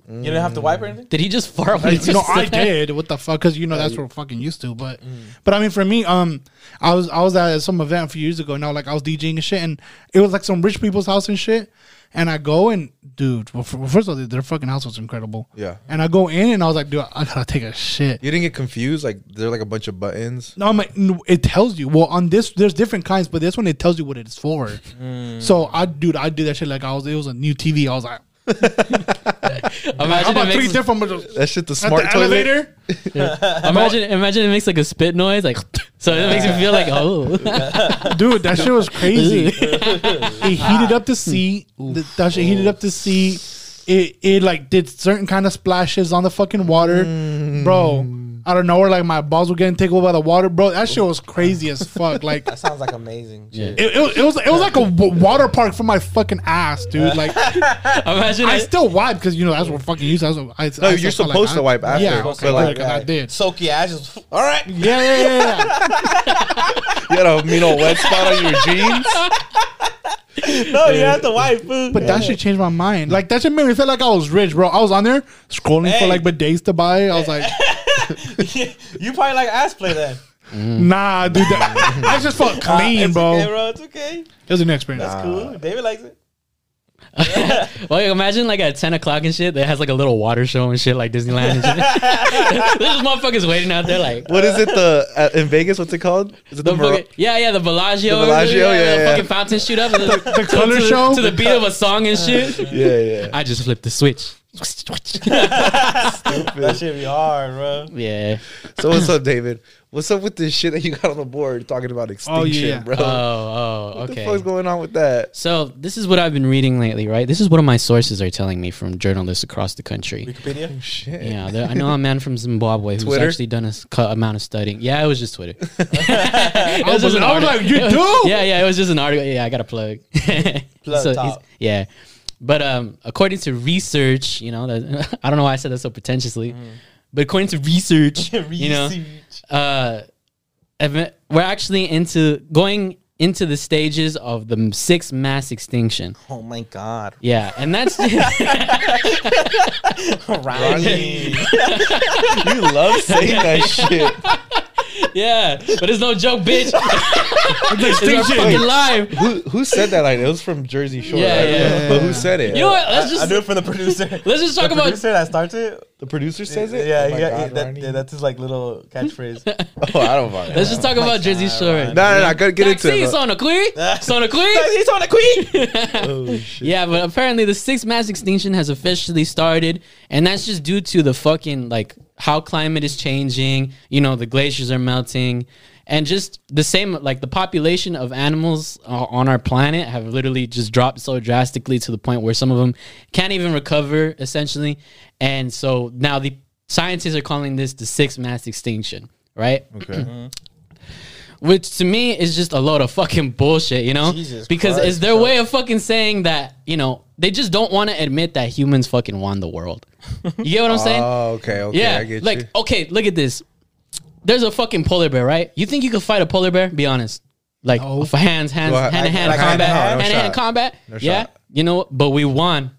You didn't have to wipe or anything? Did he just fart when uh, he just no, I said did. What the fuck? Because you know that's what we're fucking used to. But, mm. but I mean, for me, um, I was I was at some event a few years ago. Now, like I was DJing and shit, and it was like some rich people's house and shit. And I go and dude, well, f- well, first of all, their fucking house was incredible. Yeah. And I go in and I was like, dude, I gotta take a shit. You didn't get confused? Like they're like a bunch of buttons. No, I'm like, no, it tells you. Well, on this, there's different kinds, but this one it tells you what it's for. Mm. So I, dude, I did that shit like I was. It was a new TV. I was like, how Imagine about it three different ones That shit, the smart the toilet. elevator? imagine imagine it makes like a spit noise, like so it makes you feel like oh Dude, that shit was crazy. it heated up the seat. The, that shit heated up the seat. It it like did certain kind of splashes on the fucking water, mm. bro. I don't know where like my balls were getting tickled by the water, bro. That shit was crazy as fuck. Like That sounds like amazing. Yeah. shit. it, it, it was it was like a w- water park for my fucking ass, dude. Like imagine I it, still wipe because you know that's what fucking use. That's what I, No, I you're still felt supposed I- to wipe after, Yeah, but okay, like- I did. Soak your ashes. All right. Yeah, yeah, yeah, yeah. You got a you know wet spot on your jeans. No, you have to wipe food. But that shit changed my mind. Like that shit made me feel like I was rich, bro. I was on there scrolling for Hey. like bidets to buy. I was like, you probably like ass play then. nah, dude. That, I just felt clean, it's bro. Okay, bro. It's okay. It was an experience. That's cool. David likes it. well, imagine like at ten o'clock and shit, that has like a little water show and shit like Disneyland. And shit. There's just motherfuckers waiting out there like. What is it? The uh, in Vegas? What's it called? Is it The the, Mar- fucking, yeah, yeah, the Bellagio, The Bellagio, yeah, the yeah. fucking fountain shoot up, the, The color to, show. to the beat of a song and shit. Yeah, yeah. I just flipped the switch. That shit be hard, bro. yeah. So what's up, David? What's up with this shit that you got on the board talking about oh, extinction, yeah. bro? Oh, oh, what okay. the fuck's going on with that? So this is what I've been reading lately, right? This is what my sources are telling me from journalists across the country. Wikipedia. Oh, shit. Yeah, I know a man from Zimbabwe who's Twitter? actually done a cu- amount of studying. Yeah, it was just Twitter. it I was, just an I was article. like, you do? Yeah, yeah, it was just an article. Yeah, I got a plug. Plug So top. yeah, but um, according to research, you know, that, I don't know why I said that so pretentiously, but according to research, you know, uh, event, we're actually into going into the stages of the sixth mass extinction. Oh my god. Yeah, and that's Ronnie. you love saying that shit. yeah, but it's no joke, bitch. it's our fucking live. Who who said that line? It was from Jersey Shore. Yeah, right? yeah. But who said it? You know what? Let's I just do it for the producer. let's just talk the about producer that starts it. the producer says it. Yeah, Oh he my got- God, that- yeah, that's his like little catchphrase. Oh, I don't mind. let's just talk about oh Jersey Shore. No, no, no. I gotta get into Taxi, it. but- Sona Queen, Sona Queen. He's on the queen. Oh shit. Yeah, but apparently the sixth mass extinction has officially started, and that's just due to the fucking like how climate is changing. You know, the glaciers are melting, and just the same like the population of animals uh, on our planet have literally just dropped so drastically to the point where some of them can't even recover essentially, and so now the scientists are calling this the sixth mass extinction, right? Okay. Which to me is just a load of fucking bullshit, you know? Jesus because Christ, it's their bro. way of fucking saying that, you know, they just don't want to admit that humans fucking won the world. You get what I'm saying? Oh, okay, okay. yeah. I get like, you. okay, look at this. There's a fucking polar bear, right? You think you could fight a polar bear? Be honest. Like No. for hands, hands, Well, hand to hand like combat, hand-to-hand? No hand combat. No yeah, shot. you know, but we won.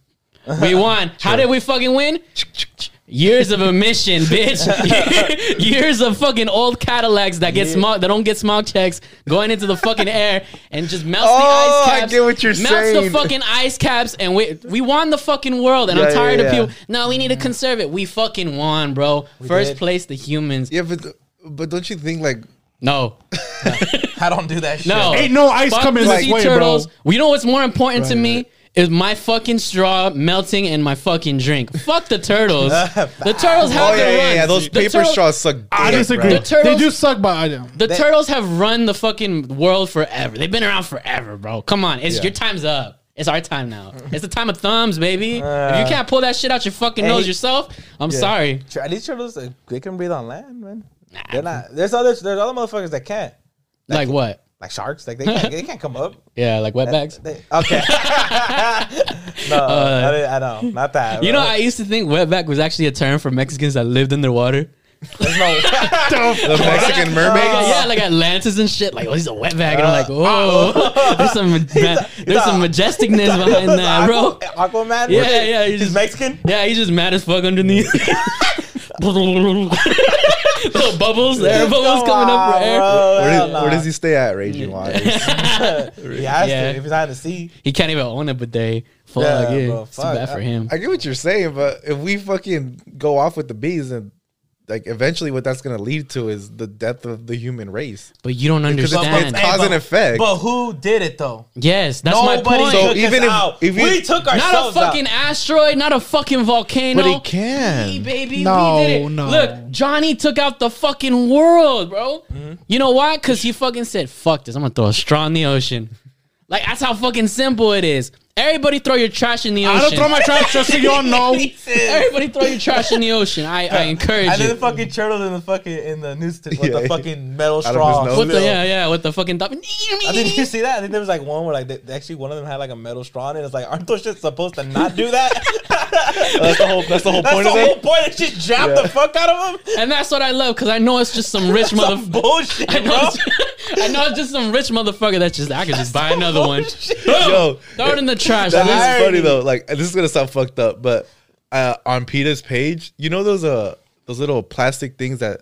We won. How did we fucking win? Years of emission, bitch. Years of fucking old Cadillacs that get smog that don't get smog checks going into the fucking air and just melts Oh, the ice oh, caps. I get what you're melts saying. the fucking ice caps and we we won the fucking world and Yeah, I'm tired yeah, of yeah. people. No, we need to conserve it. We fucking won, bro. First did. place the humans. Yeah, but but don't you think like No. I don't do that shit. No. Ain't no ice Fuck coming the this sea way, turtles. bro. Well, you know what's more important to me Right. Is my fucking straw melting in my fucking drink. Fuck the turtles. the turtles have Oh to yeah, yeah, run. yeah. Those The paper turtle- straws suck. I disagree. bro. The turtles- they do suck, but I don't. The They- turtles have run the fucking world forever. They've been around forever, bro. Come on, it's Yeah. your time's up. It's our time now. It's the time of thumbs, baby. if you can't pull that shit out your fucking Hey. nose yourself, I'm sorry. Tr- At least turtles, uh, they can breathe on land, man. They're not. There's other. There's other motherfuckers that can't. Like what? Like sharks. Like they can't. they can't come up. Yeah, like wetbacks. They, okay. no, I, uh, didn't- I know. Not that. You know. I used to think wetback was actually a term for Mexicans that lived underwater. There's no. The Mexican mermaid. Yeah, yeah, like Atlantis and shit. Like, oh, he's a wetback, and I'm like, uh, whoa, oh. there's some, ma- there's some majesticness behind that, bro. Aquaman. Yeah, yeah, he's He's just- Mexican. Yeah, he's just mad as fuck underneath. Little bubbles, air bubbles Come coming up for air. bro. Where, Hell does, where does he stay at? Raging Waters. He has Yeah. to if he's not in the sea. He can't even own a bidet. Fuck Yeah, yeah, bro, it's too fuck. bad for him. I get what you're saying, but if we fucking go off with the bees, and like eventually, what that's gonna lead to is the death of the human race. But you don't Because it's, understand. it's cause and effect. But who did it though? yes, that's my Nobody point. So even if- out. if you- we took not a fucking out. asteroid, not a fucking volcano. But he can. We, baby, No, we did it. no. Look, Johnny took out the fucking world, bro. Mm-hmm. You know why? Because he fucking said, "Fuck this! I'm gonna throw a straw in the ocean." Like that's how fucking simple it is. Everybody throw your trash in the ocean. I don't throw my trash just so y'all know. Everybody throw your trash in the ocean. I, I encourage And then the fucking turtles in the fucking in the news with Yeah. the fucking metal Out of his straw. nose. With the yeah yeah with the fucking top. I think you see that. I think there was like one where like they, actually one of them had like a metal straw in it. It's like aren't those shit supposed to not do that? that's the whole. That's the whole That's point the of whole it. point. It just jabbed the fuck out of him. And that's what I love because I know it's just some rich Some motherfucker. bullshit, I know, bro. It's, I know it's just some rich motherfucker that's just I could just buy another one. Yo, Throw it in the trash. That man. is irony. funny though. Like this is gonna sound fucked up, but uh, on Peter's page, you know those uh those little plastic things that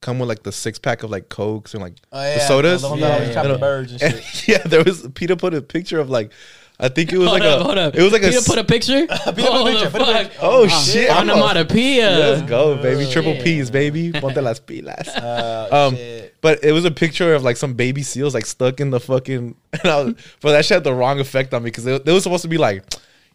come with like the six pack of like cokes and like Oh, the yeah, sodas. The one Yeah, yeah, yeah. and And, yeah, there was Peter put a picture of like I think it was Hold like up, a hold up. it was like a Peter s- put a picture. put a picture, put a picture. oh shit I'm a- Onomatopoeia. Let's go, baby. Triple yeah. P's, baby. Ponte las pilas. Uh, Um, shit. but it was a picture of like some baby seals like stuck in the fucking. And I was, but that shit had the wrong effect on me because it, it was supposed to be like,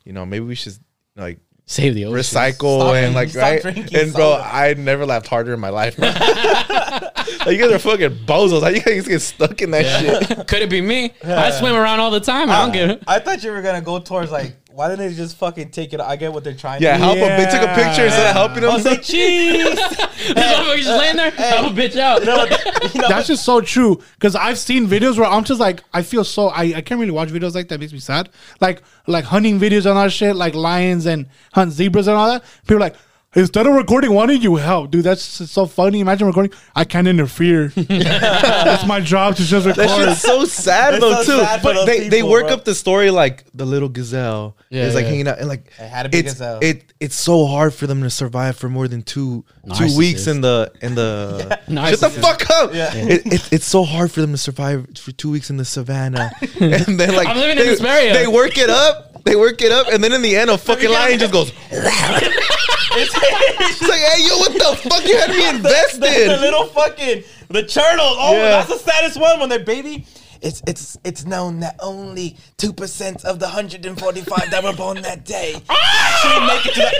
you know, maybe we should like Save the ocean. recycle Stop and like stop right. drinking And bro, soda. I never laughed harder in my life. like, you guys are fucking bozos. How you guys get stuck in that shit? Could it be me? I swim around all the time. I don't get it. I thought you were gonna go towards like, why didn't they just fucking take it? I get what they're trying to do. Yeah, to. help them. They took a picture instead of helping them. I'll like, cheese. This motherfucker's just laying there. Help a bitch out. you know? You know, That's just so true. Because I've seen videos where I'm just like, I feel so I, I can't really watch videos like that. It makes me sad. Like like hunting videos and all that shit, like lions and hunt zebras and all that. People are like, Instead of recording, why don't you help, dude? That's so funny. Imagine recording. I can't interfere. That's my job to just That record. shit's so sad It's though so too. sad for but those they, they people, work bro. up the story like the little gazelle Yeah, is like yeah. hanging out and like It had a big it's gazelle. it it's so hard for them to survive for more than two two weeks in the in the shut the Narcissist. fuck up. Yeah. It, it, it's so hard for them to survive for two weeks in the savannah, and then like I'm living in they, this area. they work it up. They work it up, and then in the end, a fucking lion just goes. It's, It's like, hey, yo, what the fuck? You had me the, invested. the little fucking the turtles. Oh, Yeah. that's the saddest one when they're baby. It's it's it's known that only two percent of the hundred and forty five that were born that day actually make it to that.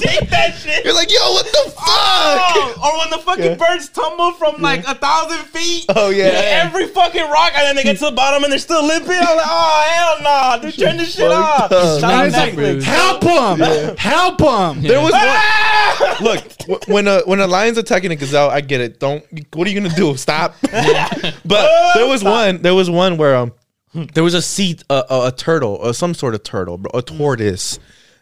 Take that shit. You're like, yo, what the fuck? Oh, or when the fucking Yeah. birds tumble from like a thousand feet. Oh, yeah. to every fucking rock, and then they get to the bottom and they're still limping. I'm like, oh hell no, dude, turn this shit off. up. Shout out And it's like, help them, help him. There was Ah! one. Look, when a when a lion's attacking a gazelle, I get it. Don't. What are you gonna do? Stop. but there was one. There was one where um, there was a sea, a, a, a turtle, or some sort of turtle, a tortoise,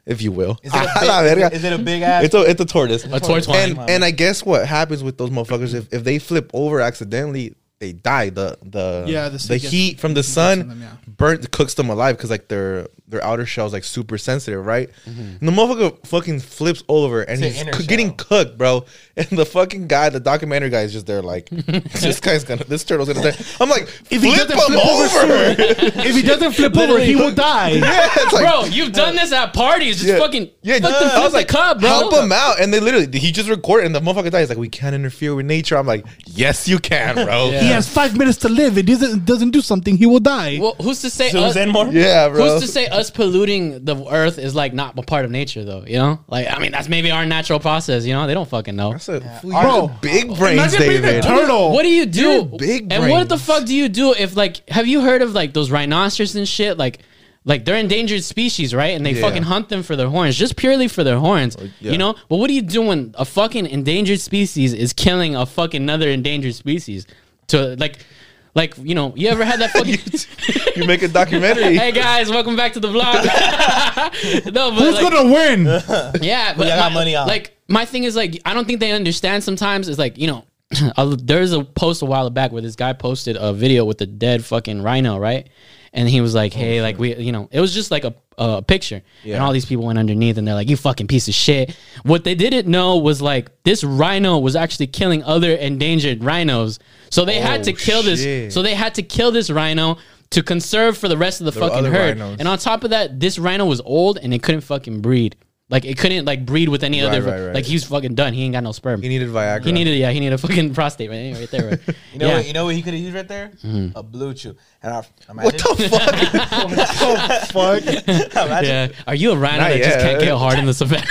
if you will. Is it, a A la big, verga. is it a big ass? It's a it's a tortoise. A tortoise. and and I guess what happens with those motherfuckers if, if they flip over accidentally, they die. The the Yeah, the the, gets- heat from the sun them, yeah. burnt cooks them alive because like their their outer shell's like super sensitive, right? Mm-hmm. And the motherfucker fucking flips over and It's he's an inner coo- getting cooked, bro. And the fucking guy, the documentary guy, is just there like, this guy's gonna, this turtle's gonna die. I'm like, If he doesn't him flip over over. if he doesn't flip over, he will die. yeah, like, bro, you've done this at parties. Just Yeah. fucking Yeah, fucking I was the like, cup, bro. help him out. And they literally, he just recorded, and the motherfucker died. He's like, we can't interfere with nature. I'm like, yes, you can, bro. Yeah. He has five minutes to live. It doesn't, doesn't do something, he will die. Well, who's to say? So us, more? Yeah, bro. Who's to say us polluting the earth is like not a part of nature though? You know, like I mean that's maybe our natural process. You know, they don't fucking know. That's a, fool, Bro, big brains, imagine being a David. turtle. What do you do? You're big and what the brains. fuck do you do if like have you heard of like those rhinoceros and shit? Like like they're endangered species, right? And they Yeah. fucking hunt them for their horns, just purely for their horns. yeah. You know? But what do you do when a fucking endangered species is killing a fucking another endangered species? To like like, you know, you ever had that fucking You make a documentary. Hey guys, welcome back to the vlog. no, but Who's like, gonna win? yeah, but I got my- money on. Like my thing is like I don't think they understand. Sometimes it's like you know, there's a post a while back where this guy posted a video with a dead fucking rhino, right? And he was like, "Hey, like we, you know, it was just like a, a picture, and all these people went underneath, and they're like, "You fucking piece of shit." What they didn't know was like this rhino was actually killing other endangered rhinos, so they had Oh, to kill this. So they had to kill this rhino to conserve for the rest of the fucking herd. rhinos. And on top of that, this rhino was old and it couldn't fucking breed. Like it couldn't like breed with any Right, other. right, right. Like he's fucking done. He ain't got no sperm. He needed Viagra. He needed, yeah, he needed a fucking prostate right, right there. Right. You know yeah. what? You know what he could have used right there? Mm-hmm. A BlueChew. And I What the fuck? Imagine. yeah. Are you a rhino Not that just yet. can't get hard in the savannah?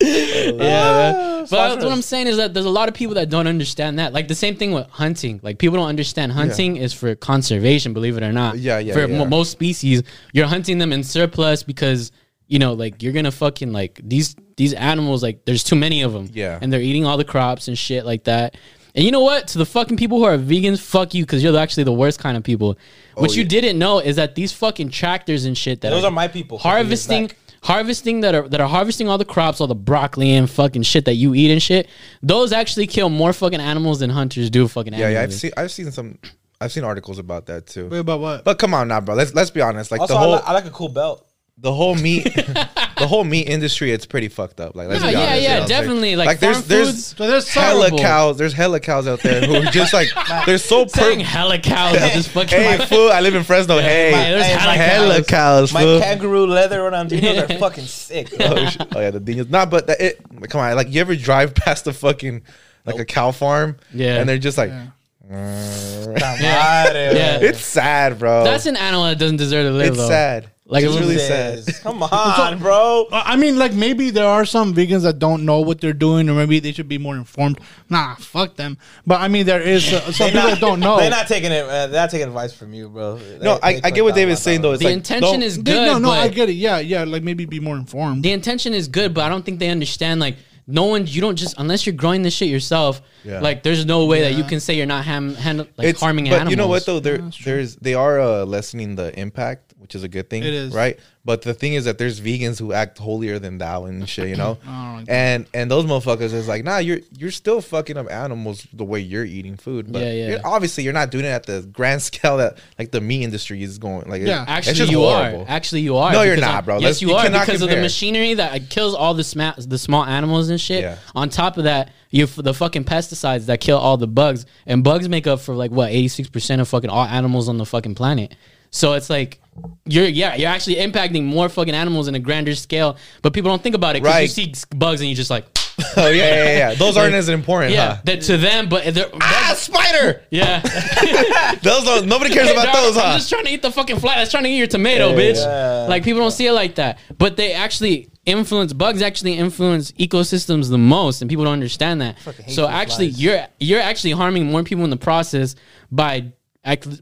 yeah, man. but what I'm saying is that there's a lot of people that don't understand that. Like the same thing with hunting. Like people don't understand hunting is for conservation. Believe it or not. Yeah, yeah, For yeah. mo- most species, you're hunting them in surplus because you know, like you're gonna fucking like these these animals. Like there's too many of them. Yeah. and they're eating all the crops and shit like that. And you know what? To the fucking people who are vegans, fuck you, because you're actually the worst kind of people. Oh, what you Oh, yeah. didn't know is that these fucking tractors and shit that Those are my people. harvesting harvesting that are that are harvesting all the crops all the broccoli and fucking shit that you eat and shit those actually kill more fucking animals than hunters do fucking Yeah, animals yeah. I've seen I've seen some I've seen articles about that too. Wait, about what? But come on now, bro. Let's let's be honest. Like Also, the I, whole I like a cool belt. The whole meat the whole meat industry it's pretty fucked up. Like let's No, be yeah, honest. you yeah, know what I'm definitely. Like, there's farm there's foods- So there's hella horrible. cows. There's hella cows out there who are just like they're so saying per- hella cows at this fucking Hey, fool! I live in Fresno. hey, my- there's hey, hella hella cows. cows, My fool. kangaroo leather Ronaldinhos are fucking sick. Oh, oh, yeah, the dinos. Nah, but that- it. Come on, like you ever drive past a fucking like a cow farm? Yeah. and they're just like, Yeah. Yeah. it's sad, bro. that's an animal that doesn't deserve to live it's though sad. Like, it's it's really Jesus. sad. Come on, bro. Uh, I mean, like maybe there are some vegans that don't know what they're doing, or maybe they should be more informed. Nah, fuck them. But I mean, there is uh, some people that don't know. They're not taking it. Uh, they're not taking advice from you, bro. No, I, I get what David's saying though. It's the like intention don't- is They- good no, no, but I get it. Yeah, yeah. Like maybe be more informed. the intention is good but i don't think they understand like no one you don't just unless you're growing this shit yourself Yeah. like there's no way that you can say you're not ham, hand, like harming but animals you know what though? There, there's they are uh, lessening the impact, which is a good thing. It is. right. But the thing is that there's vegans who act holier than thou and shit, you know. Oh, and and those motherfuckers is like, nah, you're you're still fucking up animals the way you're eating food. But Yeah, yeah. you're- obviously you're not doing it at the grand scale that like the meat industry is going. Like, it- Yeah. it's Actually, you horrible. are. Actually, you are. No, you're not, of- bro. Yes, Let's- you, you are because of the machinery that kills all the sma- the small animals and shit. Yeah. On top of that, you f- the fucking pesticides that kill all the bugs, and bugs make up for like what eighty six percent of fucking all animals on the fucking planet. So it's like you're yeah you're actually impacting more fucking animals in a grander scale, but people don't think about it because you see bugs and you just like oh yeah, yeah, yeah, yeah. Those aren't as important. yeah huh? that to them, but they're, Ah, spider. yeah. Those don't. Nobody cares about Dog, those, I'm huh? just trying to eat the fucking fly. That's trying to eat your tomato, bitch. Yeah. Like people don't see it like that, but they actually influence bugs. Actually influence ecosystems the most, and people don't understand that. So actually, you're you're actually harming more people in the process by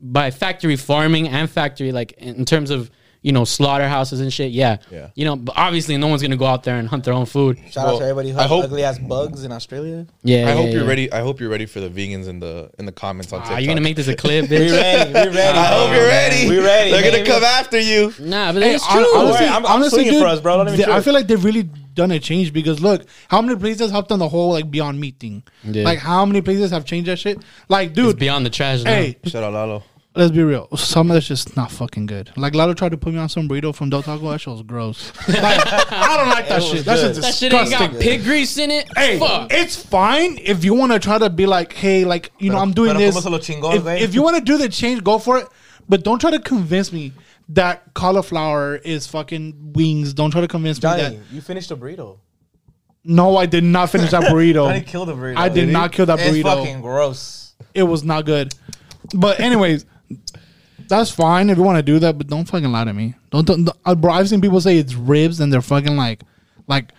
by factory farming and factory like in in terms of you know slaughterhouses and shit. Yeah, Yeah. You know, but obviously, no one's gonna go out there and hunt their own food. Shout out to everybody who I has hope- ugly ass bugs in Australia. Yeah, I yeah, hope you're ready. I hope you're ready for the vegans in the in the comments on Ah, TikTok. you're gonna make this a clip, We bitch. ready. We ready. I hope you're ready. We ready. They're gonna come after you. nah, but Hey, it's true. honestly, I'm- I'm honestly, dude, for us, bro. Don't even they- I feel like they've really done a change because look, how many places hopped on the whole like Beyond Meat thing? Yeah. Like how many places have changed that shit? Like, it's dude, beyond the trash. now. hey, Shout out Lalo. let's be real. Some of that's just not fucking good. Like Lalo tried to put me on some burrito from Del Taco. That shit was gross. Like, I don't like that shit. was That good. shit's that shit ain't disgusting. got pig grease in it. Hey, Fuck. it's fine if you want to try to be like, hey, like you know, Pero- I'm doing pero this. como se lo chingó, If, güey. if you want to do the change, go for it. But don't try to convince me that cauliflower is fucking wings. Don't try to convince me that. you finished the burrito. No, I did not finish that burrito. Johnny killed the burrito. I did not kill that burrito. It's fucking gross. It was not good. But anyways, that's fine if you want to do that, but don't fucking lie to me. Don't, don't uh, bro. I've seen people say it's ribs and they're fucking like, like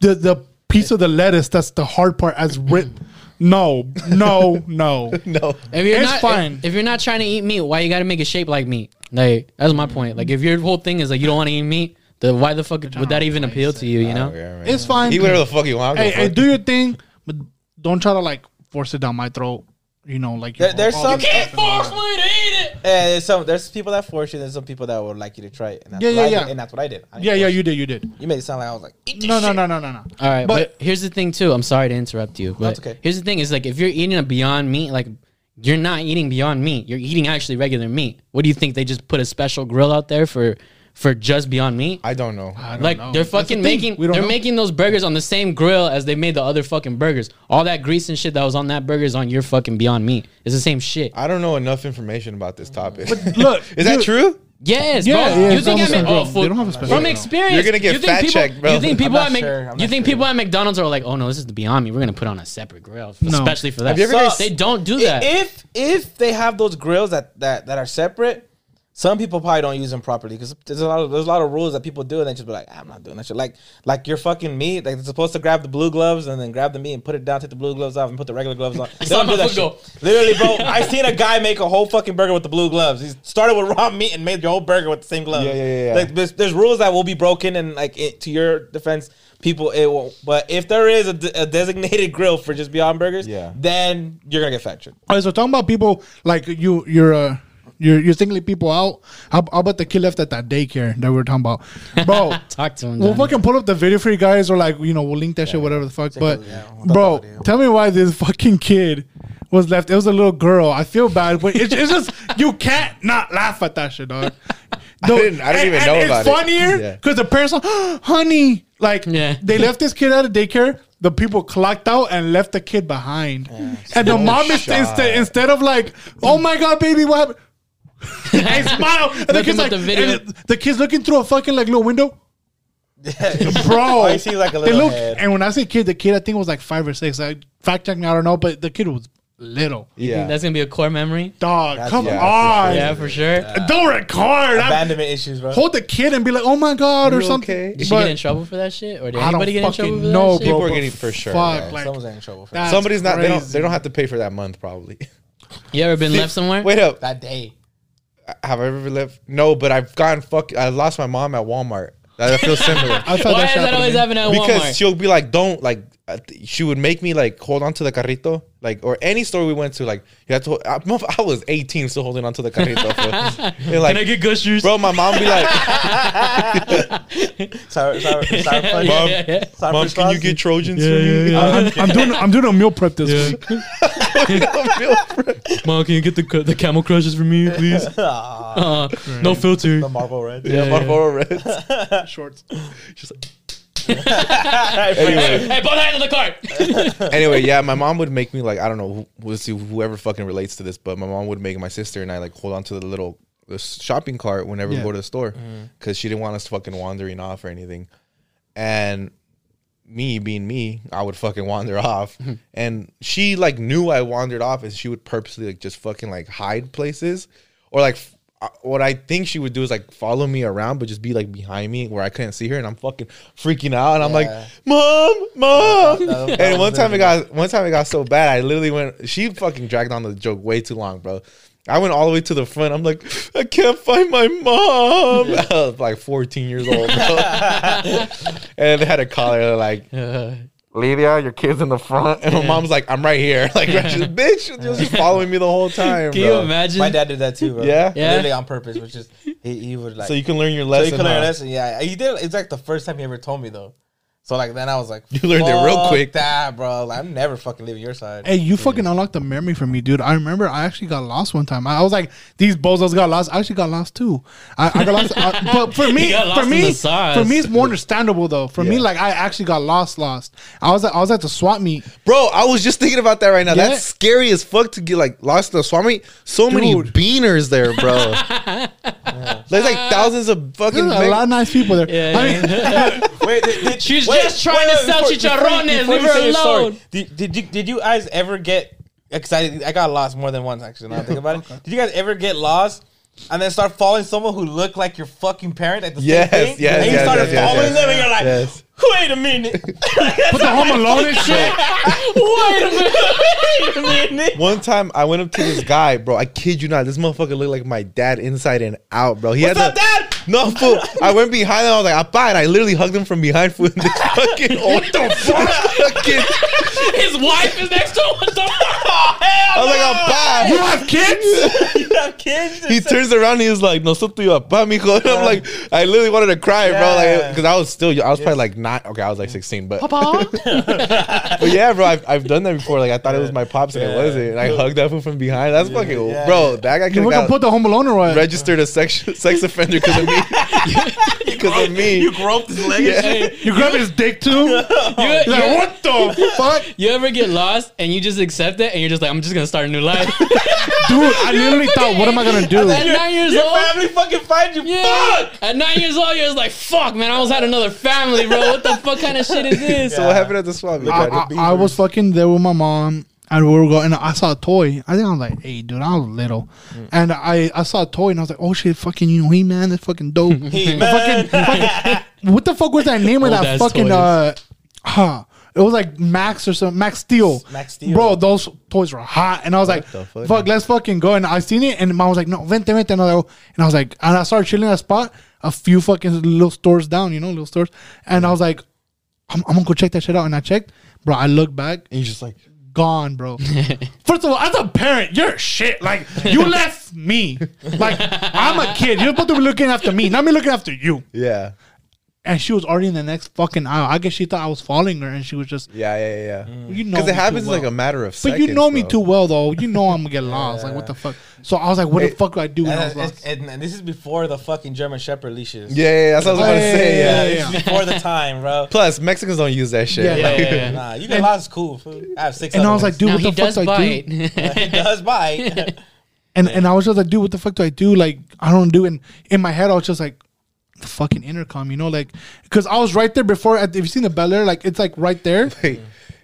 the the piece of the lettuce that's the hard part as rib. No, no, no. No. If you're It's not, fine. If, if you're not trying to eat meat, why you got to make it shape like meat? Like that's my point. Like if your whole thing is like you don't want to eat meat, then why the fuck would that even appeal to you? You know? It's fine. Eat whatever the fuck you want. Hey, hey, do your thing, but don't try to like force it down my throat. You know, like There- you're there's all- some- Can't force me to eat it. Yeah, there's some there's people that force you. There's some people that would like you to try it. And that's Yeah, yeah, yeah. Did, and that's what I did. I Yeah, yeah, you did, you did. You made it sound like I was like, Eat this No, no, no, no, no, no. All right, but, But- here's the thing too. I'm sorry to interrupt you, but That's okay. here's the thing: is like if you're eating a Beyond Meat, like you're not eating Beyond Meat. You're eating actually regular meat. What do you think? They just put a special grill out there for for just Beyond Meat? I don't know. I don't Like know. they're That's the fucking making they're know. making those burgers on the same grill as they made the other fucking burgers. All that grease and shit that was on that burger is on your fucking Beyond Meat. It's the same shit. I don't know enough information about this topic. But Look, is that true? Yes, Yeah, bro. yeah, you think I almost make oh, grill. food- They don't have a special from experience? You're gonna get you think fact people, checked, bro. You think people at Mc, sure. You think sure. people at McDonald's are like, oh no, this is the Beyond Meat. We're gonna put on a separate grill, No. especially for that. Have you ever guys- they don't do that. If if they have those grills that that that are separate, some people probably don't use them properly because there's a lot of there's a lot of rules that people do and they just be like, I'm not doing that shit. Like like you're fucking meat, like they're supposed to grab the blue gloves and then grab the meat and put it down, take the blue gloves off and put the regular gloves on. They don't do that shit. Literally, bro, I seen a guy make a whole fucking burger with the blue gloves. He started with raw meat and made your whole burger with the same gloves. Yeah, yeah, yeah, yeah. Like there's, there's rules that will be broken and like it, to your defense. People, it won't. But if there is a, de- a designated grill for just Beyond Burgers, Yeah. then you're gonna get factored. All right, so talking about people like you, you're uh, you're you're singling people out. How, how about the kid left at that daycare that we were talking about, bro? Talk to him. We'll Johnny. fucking pull up the video for you guys, or like you know, we'll link that shit, whatever the fuck. But it, yeah. We'll talk bro, about it. tell me why this fucking kid was left. It was a little girl. I feel bad, but it's, it's just you can't not laugh at that shit, dog. I didn't- I didn't even know it's about it. funnier because the parents like, honey, like Yeah. they left this kid out of daycare. The people clocked out and left the kid behind, and the mom is instead instead of like, oh my god, baby, what happened? and smile. And the kid's like, the video. and the kid's looking through a fucking like little window. Bro, Oh, he sees like a little look, head. and when I say kid, the kid I think was like five or six. Like fact check me, I don't know, but the kid was little. Yeah. That's gonna be a core memory. Dog, That's- come yeah, for on, Yeah, for sure. don't record. I- Abandonment issues, bro. hold the kid and be like, oh my god, or You something. okay? Did she But get in trouble for that shit, or did anybody get in trouble fucking for that bro. People are getting for sure, Fuck, yeah. like Someone's in trouble for that. Somebody's not. They don't. They don't have to pay for that month, probably. You ever been left somewhere? Wait up. that day. Have I ever lived? No, but I've gotten fuck. I lost my mom at Walmart. That feels similar. I've Why that does that always me. happen at because Walmart? she'll be like, "Don't like." Uh, th- She would make me like hold on to the carrito Like or any store we went to, like you had to. I, I was 18, still holding on to the carrito. fool. And, like, Can I get gushers? bro, my mom be like, Sour, sour, sour punch. Mom, yeah, yeah. Sour "Mom, can you get Trojans Yeah, for me?" yeah, I'm, I'm doing I'm doing a meal prep this Yeah. week. Mom, can you get the the camel crushes for me, please? Uh, no filter. The Marlboro Red. Yeah, Marlboro Reds. Shorts. She's like, Hey, hey, both hands on the cart. anyway, yeah, my mom would make me like I don't know, who- we'll see whoever fucking relates to this, but my mom would make my sister and I like hold on to the little the shopping cart whenever Yeah. we go to the store mm-hmm. because she didn't want us fucking wandering off or anything. And me being me, I would fucking wander off, mm-hmm. and she like knew I wandered off, and she would purposely like just fucking like hide places, or like. f- What I think she would do is like follow me around, but just be like behind me where I couldn't see her, and I'm fucking freaking out, and I'm like, Yeah. "Mom, mom!" that- that and one time it got one time it got so bad, I literally went. She fucking dragged on the joke way too long, bro. I went all the way to the front. I'm like, I can't find my mom. I was like 14 years old, bro. and they had call her like, Lydia, your kid's in the front, and my mom's like, I'm right here. Like, she's like, bitch, she was just following me the whole time. can bro. you imagine? My dad did that too, bro. Yeah? Yeah. Literally on purpose, which is he, he would like So you can learn your lesson. so you can learn a huh? lesson. Yeah, he did. It's like the first time he ever told me though. So like then I was like, You learned it real quick." That bro, like, I'm never fucking leaving your side. Hey, you fucking unlocked the memory for me, dude. I remember I actually got lost one time. I, I was like, these bozos got lost. I actually got lost too. I, I got lost, I- but for me, for me, for me, it's more understandable though. For me, like I actually got lost, lost. I was, at, I was at the swap meet. Bro, I was just thinking about that right now. Yeah. That's scary as fuck to get like lost in the swamp meet. So many beaners there, bro. There's like uh, thousands of fucking. There's a lot of nice people there. Yeah, I mean, Wait, did, did, She's wait, just trying to sell before- before chicharrones. before Leave her say story, alone. Did, did you did you guys ever get excited? I got lost more than once actually. Now I think about it. Did you guys ever get lost? And then start following someone who looked like your fucking parent at the Yes, same thing. yes, and you yes, started yes, yes, following yes. them, and you're like, Yes. "Wait a minute, put the home alone and shit. wait a minute, One time I went up to this guy, bro. I kid you not. This motherfucker looked like my dad inside and out, bro. He What's had up, the, Dad? No, fool. I went behind him. I was like, "Appa," and I literally hugged him from behind. Fool. And this fucking what the fuck? His wife is next to him. What the fuck? I was like, You have kids? you have kids. He turns around. and He was like, "No, something appa, mijo." And I'm like, I literally wanted to cry, bro. Like, because I was still, I was probably like not, Okay, I was like 16, but but yeah, bro. I've, I've done that before. Like, I thought it was my pops, and it Yeah. wasn't. And I hugged that fool from behind. That's fucking, Yeah. bro. That guy You could fucking have put the home alone or what? registered a sex sex offender because of me. Because of me. You groped his leg. Yeah. and shit. You grab his dick too? You, He's like, what the fuck? you ever get lost and you just accept it and you're just like, I'm just gonna start a new life. Dude, I literally thought, what am I gonna do? At nine years Your old. family fucking find you. Yeah. Fuck. At nine years old, you're just like, fuck, man, I almost had another family, bro. What the fuck kind of shit is this? So what happened at the swap? I, I, I was fucking there with my mom, and we were going. And I saw a toy. I think I was like, "Hey, dude, I was little," and I, I saw a toy, and I was like, "Oh shit, fucking, you know, he man, that's fucking dope." He man. fucking, fucking- what the fuck was that name of that fucking toys. uh, huh? It was like Max or something, Max Steel. Max Steel. Bro, those toys were hot, and I was like, fuck? "Fuck, let's fucking go." And I seen it, and mom was like, "No, vente, vente," and I was like, and I was like, and I started chilling at a spot, a few fucking little stores down, you know, little stores, and I was like, I'm, I'm gonna go check that shit out. And I checked, bro. I look back, and you just like, gone, bro. First of all, as a parent, you're shit. Like you left me. Like I'm a kid. You're supposed to be looking after me, not me looking after you. yeah, And she was already in the next fucking aisle. I guess she thought I was following her, and she was just, yeah, yeah, yeah. yeah. Mm. you know, Because it happens too like a matter of But seconds. you know me bro. too well, though. You know I'm gonna get lost. Like what the fuck? So I was like, what the fuck do I do when I was And, lost? and, and this is before the fucking German Shepherd leashes. Yeah, yeah, yeah, that's what I was about to say. yeah, Yeah. yeah, This is before the time, bro. Plus, Mexicans don't use that shit. Yeah, Yeah, Like, yeah, yeah. Nah, you get lost, cool. fool. I have six. And I was like, dude, now what the fuck does do I do? he does bite. And and I was just like, dude, what the fuck do I do? Like, I don't do. And in my head, I was just like, the fucking intercom, you know, like, because I was right there before. At, have you seen the Bel Air? Like, it's like right there. Wait,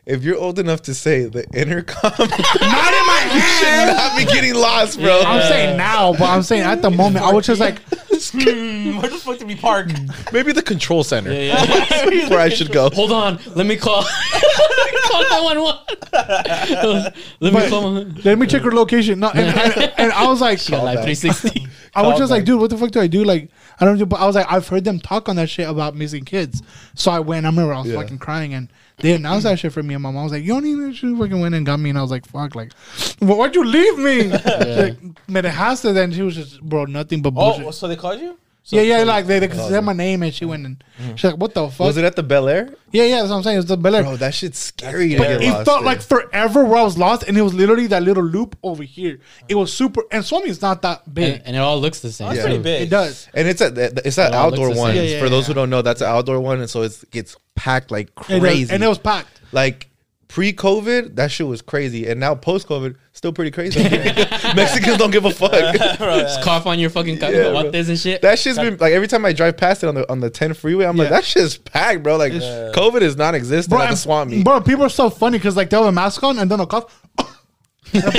if you're old enough to say the intercom, Not in my you should head. not be getting lost, bro. I'm saying now, but I'm saying at the moment, I was just like, Hmm, where the fuck did we park? Maybe the control center. Yeah, yeah. Where I should go. Hold on, let me call. let me call 911. let me call. My, let me check her location. No, and, and, and I was like, got Life360. I was just like, dude, what the fuck do I do? Like, I don't know, but I was like, I've heard them talk on that shit about missing kids. So I went. I remember I was Yeah. fucking crying, and they announced that shit for me. And my mom was like, "You don't even." She fucking went and got me, and I was like, "Fuck!" Like, "Well, why'd you leave me? She's like, man, it has to. Then she was just, bro, nothing but oh, bullshit. Oh, so they called you? So, yeah, yeah, so- like they, they oh, said my name, and she went and mm-hmm. she's like, "What the fuck?" Was it at the Bel Air? yeah, yeah, that's what I'm saying. It was the Bel Air. Bro, that shit's scary. to But it lost felt in. like forever where I was lost, and it was literally that little loop over here. It was super, and Swami's not that big. and, and it all looks the same. Oh, that's Yeah. pretty big. it does. And it's a it's that It outdoor one. Yeah, yeah, For those who don't know, that's an outdoor one, and so it's gets packed like It crazy. and it was packed. like pre-COVID, that shit was crazy, and now post-COVID, still pretty crazy. Mexicans don't give a fuck. Just cough on your fucking Yeah, what this and shit. That shit's been like every time I drive past it on the on the 10 freeway, I'm like, Yeah. that shit's packed, bro. Like COVID is non-existent at the and- swamp meet. bro, people are so funny because like they have a mask on and then a cough. and then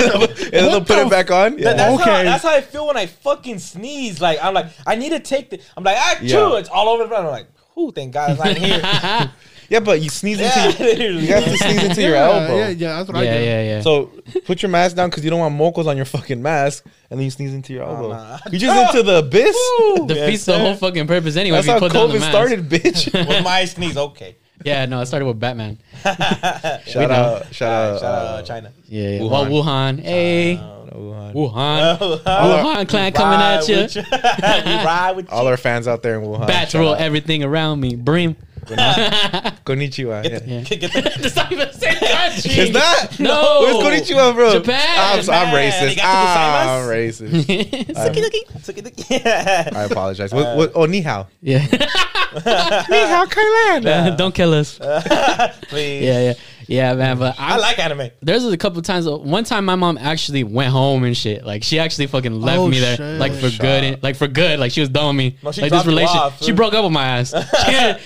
they'll What put the it back on. That- Yeah. that's, how, Okay. that's how I feel when I fucking sneeze. Like I'm like, I need to take the. I'm like, ah, Yeah. chew. It's all over the front. I'm like, who? Thank God it's not here. Yeah, but you sneeze yeah, into your, you have to sneeze into your elbow. yeah, yeah, that's what I yeah, do. yeah, yeah. So put your mask down because you don't want mocos on your fucking mask, and then you sneeze into your elbow. nah. You just into the abyss. defeats the whole fucking purpose anyway. That's if you how put down the COVID mask. started, bitch. With my sneeze, okay. Yeah, no, it started with Batman. shout out, shout All right, out, shout out uh, uh, China. Yeah, yeah. Wuhan. Well, Wuhan. Hey, Wuhan. Wuhan. All Wuhan clan coming at you. we ride with all you. our fans out there in Wuhan. Batch shout roll everything around me. Brim. Konnichiwa. Get the, Yeah. get the, That's not even the same country. It's not. No. Where's konnichiwa, bro? Japan. Ah, I'm, ah, I'm racist. You got I'm racist. Suki-duki. Suki-duki. I apologize. what, what, oh, ni hao. yeah. Ni hao, Kai-Lan. Don't kill us. Please. Yeah, yeah, yeah, man. But I I, like anime. there's a couple times. Uh, one time, my mom actually went home and shit. Like she actually fucking left Oh, me there, shit. like for Shut good, and, like for good. Like she was done with me. No, she like this dropped you relation, off, she broke up with my ass.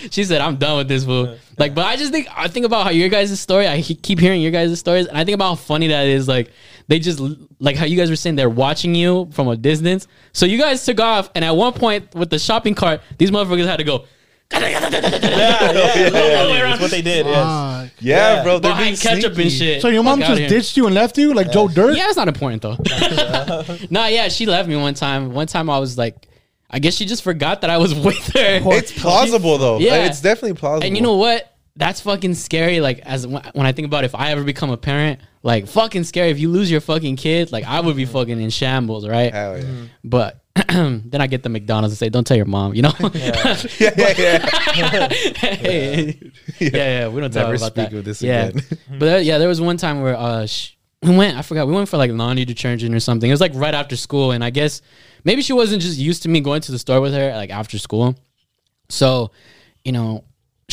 she, she said, "I'm done with this fool." Like, but I just think I think about how your guys' story. I he- keep hearing your guys' stories, and I think about how funny that is. Like they just like how you guys were saying they're watching you from a distance. So you guys took off, and at one point with the shopping cart, these motherfuckers had to go. Yeah, yeah, yeah. That's what they did. Yes. Yeah, Yeah. bro. They're Behind being ketchup and shit. So your mom Fuck outta just here. ditched you and left you like Joe Dirt? Yeah, it's not important though. nah, yeah, she left me one time. One time I was like, I guess she just forgot that I was with her. It's plausible though. Yeah. Like, it's definitely plausible. And you know what? That's fucking scary. Like as when when I think about if I ever become a parent, like fucking scary. If you lose your fucking kid, like I would be fucking in shambles, right? Hell yeah. But then I get the McDonald's and say, "Don't tell your mom," you know. yeah, yeah, yeah. Hey. yeah, yeah, we don't talk Never about speak that. of this yeah. again. but uh, yeah, there was one time where uh, sh- we went. I forgot. We went for like laundry detergent or something. It was like right after school, and I guess maybe she wasn't just used to me going to the store with her like after school. So, you know,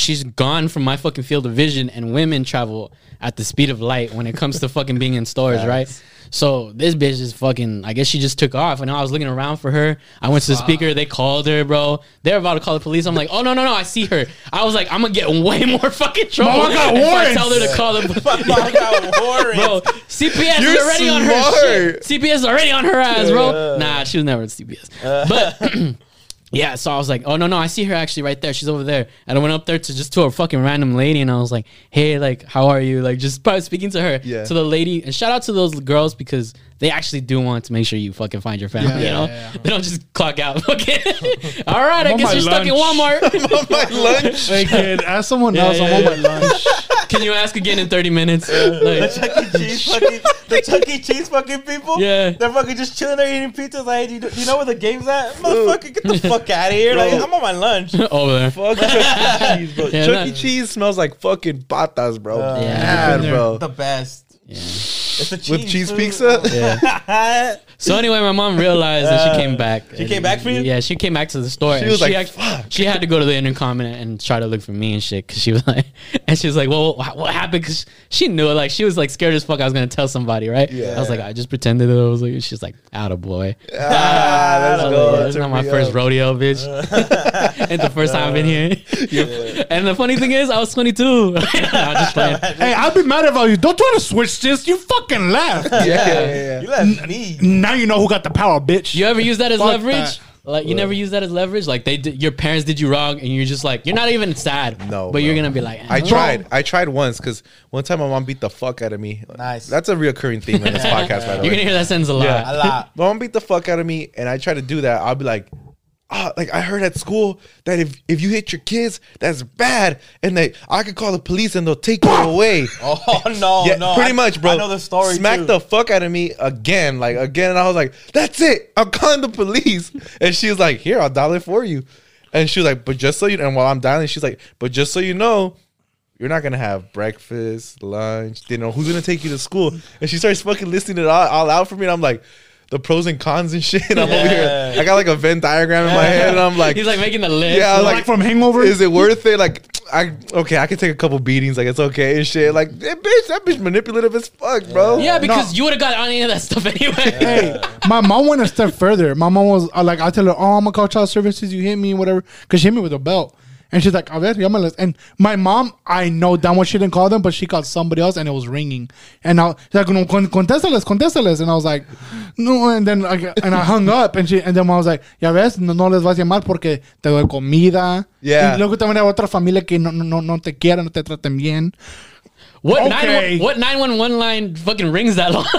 she's gone from my fucking field of vision, and women travel at the speed of light when it comes to fucking being in stores, right? So this bitch is fucking. I guess she just took off, and I was looking around for her. I went to the speaker. They called her, bro. They're about to call the police. I'm like, oh no, no, no! I see her. I was like, I'm gonna get way more fucking trouble Mama got if I warrants. tell her to call the. I got warrants. Bro, CPS You're is already on her smart. shit. CPS is already on her ass, bro. Nah, she was never at CPS. Uh. But yeah, so I was like, oh no, no, I see her actually right there. She's over there. And I went up there to just to a fucking random lady and I was like, hey, like, how are you? Like just probably speaking to her. Yeah. To the lady. And shout out to those girls because they actually do want to make sure you fucking find your family, Yeah, you know? yeah, yeah. They don't just clock out. Okay. All right, I on guess you're stuck in Walmart. I'm On my lunch. Hey kid, ask someone Yeah, else. yeah, I'm on my lunch. Can you ask again in 30 minutes? The Like, Chuck E. Cheese fucking, the Chuck E. Cheese fucking people. Yeah. they're fucking just chilling there eating pizzas. Like, do you, you know where the game's at? Motherfucker, get the fuck out of here! Like, I'm on my lunch. over there. Fuck Chuck E. Cheese, bro. Yeah, Chuck E. Cheese smells like fucking patas, bro. Uh, Yeah. Bad, bro. The best. Yeah. It's the cheese With cheese food. pizza? Yeah. So anyway, my mom realized that she came back. she came back for you? Yeah, she came back to the store. She and was like, act- "Fuck." She had to go to the intercom and, and try to look for me and shit because she was like, and she was like, well, what, what happened? Because she knew it. Like she was like scared as fuck. I was gonna tell somebody, right? Yeah. I was like, I just pretended that I was like, she's like, out of boy. Ah, let's go. It's Turn not my me first rodeo, bitch. it's the first time I've been here. Yeah. and the funny thing is, I was 22. I'm just playing. hey, I'd be mad about you. Don't try to switch this. You fucking left. Yeah, yeah, yeah. You left me. now you know who got the power, bitch. You ever use that as Fuck leverage? that. Like you never use that as leverage. Like they, did, your parents did you wrong, and you're just like you're not even sad. No, but you're bro. gonna be like, I "Oh." tried. I tried once because one time my mom beat the fuck out of me. Nice. That's a reoccurring theme in this podcast, by the You're gonna hear that sentence a lot. Yeah. A lot. My mom beat the fuck out of me, and I try to do that. I'll be like, ah, like I heard at school that if if you hit your kids, that's bad, and they I could call the police and they'll take you away. Oh no, yeah, no. pretty I- much, bro. I know the story. Smacked too. the fuck out of me again, like again, and I was like, "That's it, I'm calling the police." And she was like, "Here, I'll dial it for you." And she was like, "But just so you," and while I'm dialing, she's like, "But just so you know." You're not gonna have breakfast, lunch, dinner. Who's gonna take you to school? And she starts fucking listing it all, all out for me. And I'm like, the pros and cons and shit. And I'm over here. I got like a Venn diagram in my head, and I'm like, He's like making the list. yeah, Like, like, from Hangover. is it worth it? Like, I okay, I can take a couple beatings, like it's okay and shit. Like, bitch, that bitch manipulative as fuck, bro. Yeah, because No. you would have got on any of that stuff anyway. hey, my mom went a step further. My mom was uh, like, I tell her, oh, I'm gonna call child services. You hit me, whatever, because she hit me with a belt. And she's like, a ver, llámales. And my mom, I know damn well she didn't call them, but she called somebody else and it was ringing. And I, she's like, no, contéstales, contéstales. And I was like, no. And then like, and I hung up. And she, and then I was like, ya ves, no, no les vas a llamar porque te doy comida. Yeah. Y luego también hay otra familia que no, no, no, no te quieren, no te traten bien. What Okay. nine what nine one one line fucking rings that long?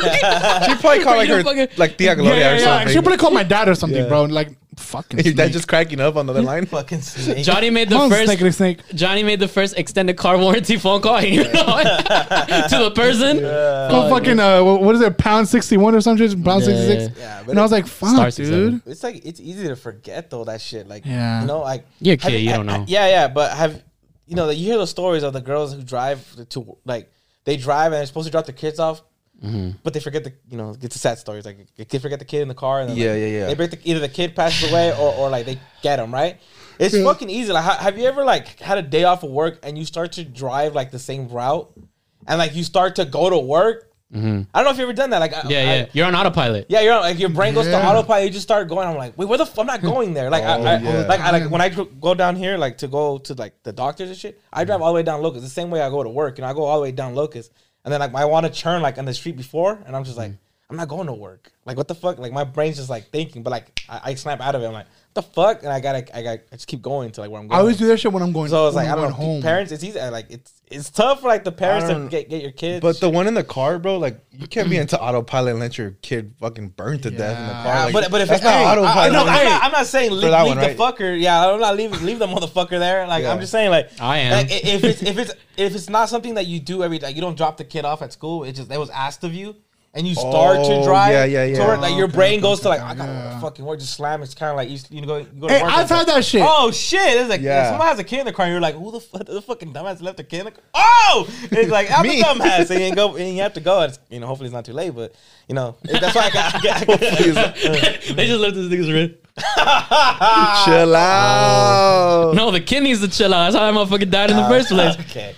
She probably called like her, fucking- like Tia Gloria or She probably called my dad or something, Yeah. bro. Like, fucking. Your dad snake. just cracking up on the other line. fucking snake. Johnny made the Come on, first snake, snake. Johnny made the first extended car warranty phone call you know, to the person. Go fucking uh, what is it? Pound sixty one or something? Pound Yeah, sixty six. yeah. Yeah, but And I was like, "Fuck, 67. dude." it's like it's easy to forget though that shit. Like, Yeah. you know, like You're kid, you don't ha- know. Yeah, yeah, but have you know? that You hear those stories of the girls who drive to like they drive and they're supposed to drop their kids off, Mm-hmm. but they forget the you know it's a sad story. It's like they forget the kid in the car and then, Yeah, like, yeah, yeah. They break the, either the kid passes away or, or like they get him right. It's fucking easy. Like, have you ever like had a day off of work and you start to drive like the same route, and like you start to go to work? I don't know if you ever done that. Like, I- Mm-hmm. Yeah, I- yeah. You're on autopilot. yeah, you're on, like your brain goes to autopilot. You just start going. I'm like, wait, where the? F- I'm not going there. Like, I, Oh, I, yeah. like, I, like when I go down here, like to go to like the doctors and shit. I drive all the way down Locust. The same way I go to work. You know, I go all the way down Locust, and then like I want to turn like on the street before, and I'm just like, I'm not going to work. Like, what the fuck? Like my brain's just like thinking, but like I, I snap out of it. I'm like, the fuck? And I gotta, I got, I just keep going to like where I'm going. I always do that shit when I'm going. So it's when like I I'm don't know. going home. Parents, it's easy. Like it's it's tough for like the parents to get, get your kids. But the one in the car, bro, like you can't be into autopilot and let your kid fucking burn to death in the car. Yeah, Like, but but if that's it's not hey, I- I- autopilot. no, I'm, not, I'm not saying leave, leave one, the right? fucker. Yeah, I'm not leaving leave the motherfucker there. Like Yeah. I'm just saying, like I am. Like, if it's if it's if it's not something that you do every day, like you don't drop the kid off at school. It just it was asked of you. And you start Oh, to drive, yeah, yeah, yeah. work, like your Okay, brain okay, goes to like I gotta yeah. fucking work, just slam. It's kind of like you, you go you go to Hey, work. I've had like, that shit. Oh shit! It's like Yeah. someone has a kid in the car. and You're like, who the fuck? The fucking dumbass left a kid in the car. Oh, it's like I'm Me. a dumbass, and you go and you have to go. It's, you know, hopefully it's not too late, but you know that's why I got. I got, they just left this nigga's red. chill out. No, the kid needs to chill out. That's how that motherfucker died in the ah, first place. okay.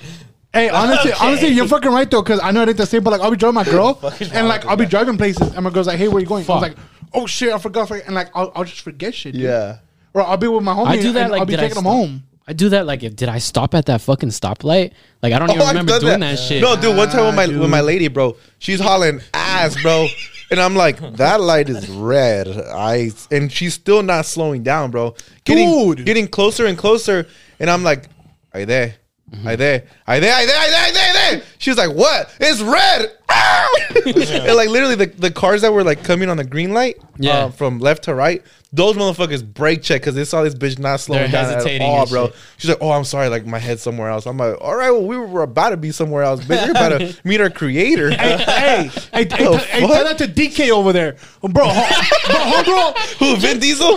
Hey, honestly, Okay. honestly, you're fucking right though, because I know it ain't the same, but like I'll be driving my girl, Fucking and like I'll be driving places, and my girl's like, "Hey, where you going?" I Fuck. was like, "Oh shit, I forgot," for-" and like I'll, I'll just forget shit. dude. Yeah. Or I'll be with my homie. I do that and like I'll be did I taking them stop- home. I do that like if did I stop at that fucking stoplight? Like I don't oh, even Oh, I've remember done doing that, shit. No, dude, one time with my with my lady, bro, she's hauling ass, bro. And I'm like, that light is red. I and she's still not slowing down, bro. Getting Dude. getting closer and closer. And I'm like, are you there? You there? You there? You there? You there? You there? She was like, what? It's red. and like literally the, the cars that were like coming on the green light Yeah. uh, from left to right, those motherfuckers brake check because they saw this bitch not slowing They're down at all, bro. shit. She's like, oh, I'm sorry, like my head's somewhere else. I'm like, all right, well, we were about to be somewhere else, bitch. We're about to meet our creator. hey, hey, hey, hey, hey, tell that to DK over there, bro. ho- bro, hold on. Who, Vin Diesel?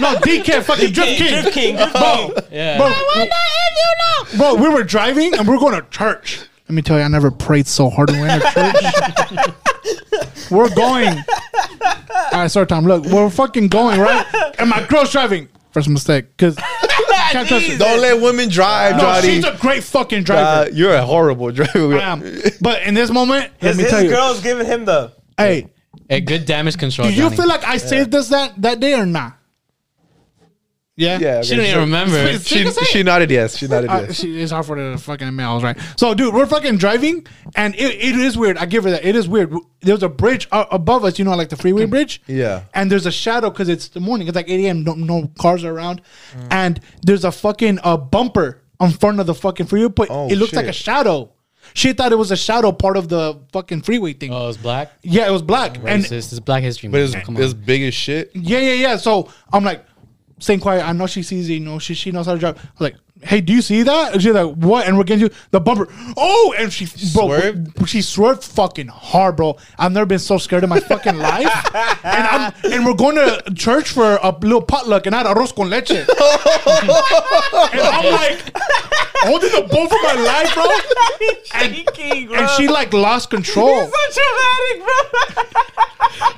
No, DK, fucking Drift King. Drift King, Drift King. Yeah. Bro, I wonder if you know, bro, we were driving and we were going to church. Let me tell you, I never prayed so hard when we were in a church. we're going. All right, sorry, Tom. Look, we're fucking going, right? And my girl's driving. First mistake, because can't trust. Don't let women drive, No, Johnny. she's a great fucking Uh, driver. you're a horrible driver. I am. But in this moment, let His, me his tell you, girl's giving him the. hey, Hey, good damage control. do you Johnny. feel like I saved us that that day or not? Yeah, Yeah, she don't even remember? She, she nodded yes. She nodded Uh, yes. she, it's hard for her to fucking emails, right? So, dude, we're fucking driving, and it, it is weird. I give her that. It is weird. There's a bridge uh, above us, you know, like the freeway bridge. Yeah. And there's a shadow because it's the morning. It's like 8 a.m. No, no cars are around, Mm. and there's a fucking uh, bumper in front of the fucking freeway, but Oh, it looks like a shadow. She thought it was a shadow part of the fucking freeway thing. Oh, it was black. yeah, it was black, and Racist. It's Black History But Month. it's, Come it's big as shit. yeah, yeah, yeah. So I'm like, staying quiet. I know she sees it. You know, she she knows how to drive. I was like, hey, do you see that? And she's like, what? And we're getting you the bumper. Oh, and she bro, Swerved? she swerved fucking hard, bro. I've never been so scared in my fucking life. and I'm and we're going to church for a little potluck, and I had arroz con leche. and I'm like holding the boat for my life, bro. And, Shaking, bro. and she like lost control. so dramatic, bro.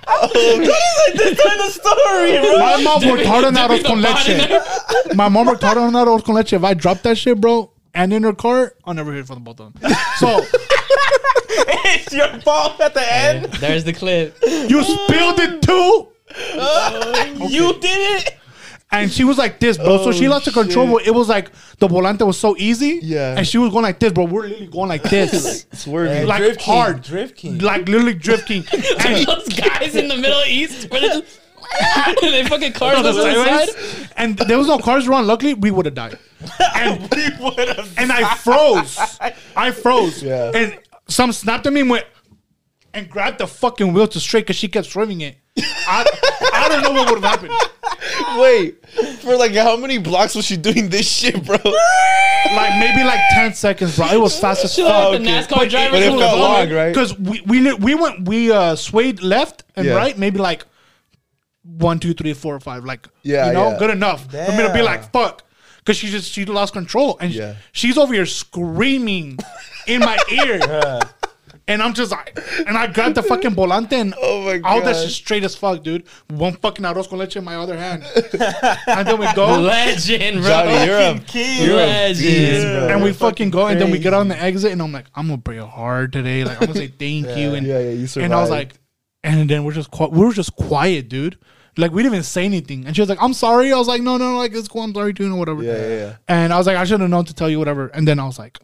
Oh. this is the story, bro. My mom worked hard on that Dipping arroz con the pot in leche. My mom worked hard on that arroz con leche. If I dropped that shit, bro, and in her car, I'll never hear from both of them. So it's your fault at the end. There's the clip. you spilled it too. You did it. And she was like this, bro. so she oh, lost her control. shit. But it was like the volante was so easy. Yeah. And she was going like this, bro. We're literally going like this. Swerving. like Drift King, hard. Drift King. Like literally drifting. and Those guys in the Middle East where they just they fucking cars on on the the side. And there was no cars around. Luckily, we would have died. And, and I froze. I froze. Yeah. And some snapped at me and went and grabbed the fucking wheel to straight because she kept swerving it. I, I don't know what would have happened. Wait, for like how many blocks was she doing this shit, bro? Like maybe like ten seconds, bro. It was fast as She like fuck. the NASCAR driver. But it who felt long, on right? Because we we we went we uh swayed left and Yeah. right, maybe like one, two, three, four, five. Like Yeah, you know, yeah. good enough for me to be like fuck. Cause she just she lost control and Yeah. she's over here screaming in my ear. And I'm just like, and I grabbed the fucking volante and Oh my all that God. shit straight as fuck, dude. One fucking arroz con leche in my other hand. and then we go Legend, bro. Johnny, you're a, King. you're a Legend. beast, bro. and we fucking go and then we get on the exit and I'm like, I'm gonna bring it hard today. Like I'm gonna say thank you. And Yeah, yeah, you survived. and I was like, and then we're just qui- we were just quiet, dude. Like we didn't even say anything. And she was like, I'm sorry. I was like, no, no, like it's cool. I'm sorry, doing or whatever. Yeah, yeah, yeah. And I was like, I should have known to tell you whatever. And then I was like,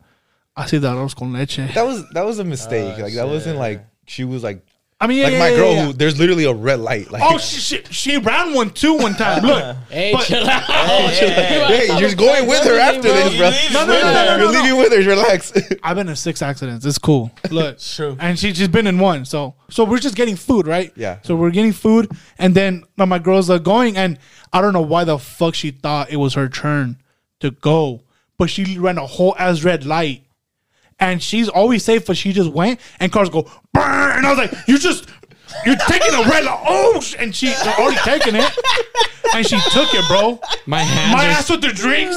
I see that arroz con leche. That was that was a mistake. Ah, like that wasn't like she was like I mean, yeah, like yeah, my yeah, girl yeah. who there's literally a red light. Like Oh, she, she she ran one too one time. Look, Hey, But- chill out. Oh, hey, you're going with her after this, bro. No, no, no, no, no, You're leaving with her. Relax. I've been in six accidents. It's cool. Look, True. and she, she's been in one. So so we're just getting food, right? Yeah. So we're getting food, and then now my girls are going, and I don't know why the fuck she thought it was her turn to go, but she ran a whole ass red light, and she's always safe, but she just went, and cars go, and I was like, you just. You're taking a red light. Oh, sh-" and she already taking it, and she took it, bro. My hands My are ass with the drinks.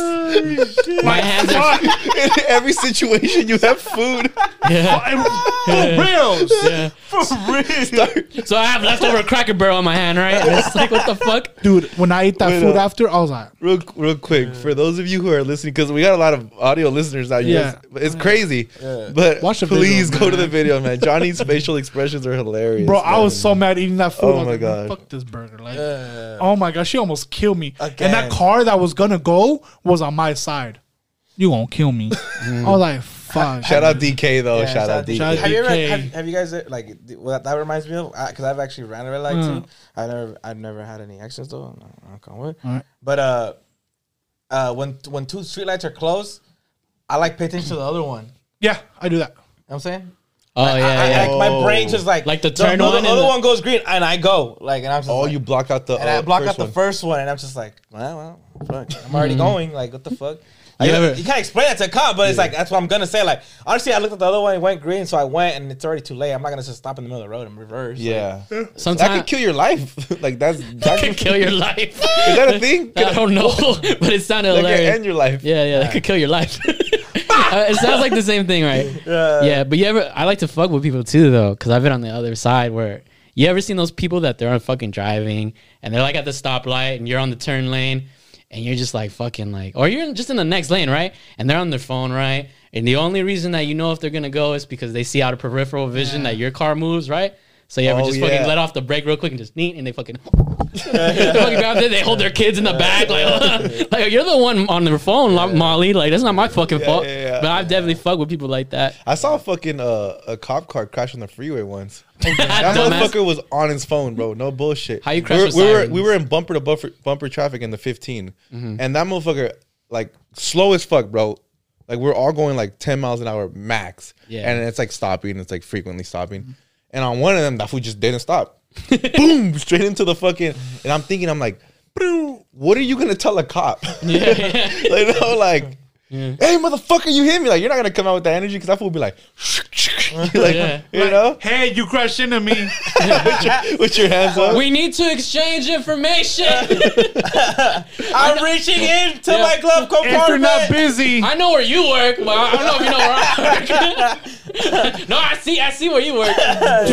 my hands are Fuck. In every situation, you have food. Yeah, For reals. yeah. For real. So I have leftover Cracker Barrel in my hand, right? And it's like, what the fuck? Dude, when I ate that Wait food up. after, I was like, Real, real quick for those of you who are listening, because we got a lot of audio listeners out here. Yeah. guys, it's crazy. But Watch the please video, go to the video, man. Johnny's facial expressions are hilarious. bro, I man. Was so mad eating that food. Oh my like, God. fuck this burger. Like, oh my god, she almost killed me. And that car that was gonna go was on my side. You gonna kill me? I was like, fuck. Shout out DK though. Yeah, shout, out DK. Have you ever have, have you guys uh, like th- what that reminds me of? Because I've actually ran a red light Mm. too. I never I've never had any accidents though. No, knock on wood. Alright. But uh, uh, when when two streetlights are closed, I like pay attention to the other one. Yeah, I do that. You know what I'm saying? Oh I- yeah, I- yeah. like, my brain just like Like the turn the, one The, and other the- one goes green, and I go like, and I'm just Oh, like, you block out the. and uh, I block first out the one. first one, and I'm just like, well, well, fuck, I'm already going. Like, what the fuck? You You, you can't explain that to a cop, but it's like that's what I'm gonna say. Like, honestly, I looked at the other one, it went green, so I went, and it's already too late. I'm not gonna just stop in the middle of the road and reverse. Yeah, that Sometimes could kill your life. like that's that could kill your life. Is that a thing? I don't know, but it sounded That could hilarious. end your life. Yeah, yeah, that could kill your life. Uh, it sounds like the same thing, right? Yeah. Yeah, but you ever? I like to fuck with people too, though, because I've been on the other side where you ever seen those people that they're on fucking driving and they're like at the stoplight and you're on the turn lane and you're just like fucking like, or you're just in the next lane, right? And they're on their phone, right? And the only reason that you know if they're gonna go is because they see out of peripheral vision that your car moves, right? So you ever Oh, just yeah. fucking let off the brake real quick and just neat and they fucking, they fucking grab it, they hold their kids in the back like, like you're the one on their phone, like, Molly. Like that's not my fucking fault. yeah, yeah. But I've definitely fucked with people like that. I saw a fucking uh, a cop car crash on the freeway once. that motherfucker was on his phone, bro. No bullshit. How you crash we were, we were? Mm-hmm. we were in bumper to bumper bumper traffic in the 15, and that motherfucker like slow as fuck, bro. Like we're all going like 10 miles an hour max, Yeah. and it's like stopping. It's like frequently stopping, and on one of them, that fool just didn't stop. Boom, straight into the fucking. And I'm thinking, I'm like. what are you gonna tell a cop? Yeah, yeah. you know, like, Yeah. hey, motherfucker, you hit me. Like, you're not gonna come out with that energy because that fool will be like, like, Yeah. you know, Hey, you crashed into me. with, your, with your hands up. We need to exchange information. I'm reaching in to Yeah. my glove if you're not busy, I know where you work, but I don't know if you know where I work. no, I see. I see where you work.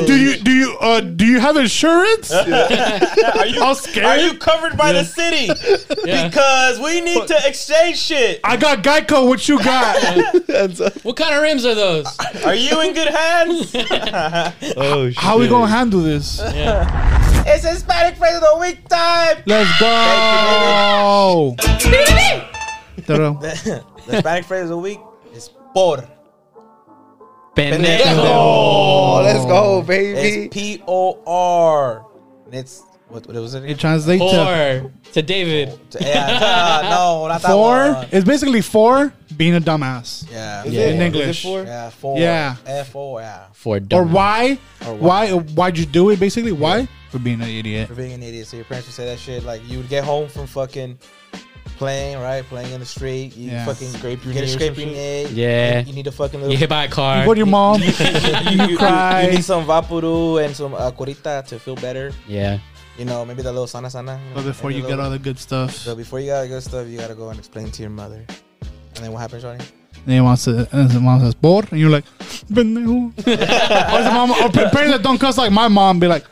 do you do you uh do you have insurance? Are you, All scared? are you covered by the city? Yeah. Because we need to exchange shit. I got Geico. What you got? What kind of rims are those? Are you in good hands? Oh, shit. How we gonna handle this? Yeah. it's Hispanic phrase of the week time. Let's go. Ta-da. the Hispanic phrase of the week is por. Pendejo. Oh, let's go, baby. It's P O R. It's what, what was it? It again? translates to to David. Yeah, uh, no, not that four. one. Uh, it's basically four being a dumbass. Yeah, Yeah. In English. four? yeah, four. Yeah. F O. Yeah, For Or why? Or Why? Why'd you do it? Basically, why? For being an idiot. for being an idiot. So your parents would say that shit. Like you would get home from fucking playing, right? Playing in the street. You Yeah. fucking Scrape your get a knee or scrape some your shit? knee. Yeah. You, you need a fucking little. You hit by a car. You go to your mom. you, you you cry. need some vapuru and some uh, curita to feel better. Yeah. You know, maybe that little sana sana. You know, But before you a get all the good stuff, So before you got the good stuff, you gotta go and explain to your mother. And then what happens, Johnny? then your mom says, and the mom says, "Por," and you're like, "Pendejo." or the mom, or pa- parents that don't cuss like my mom, be like,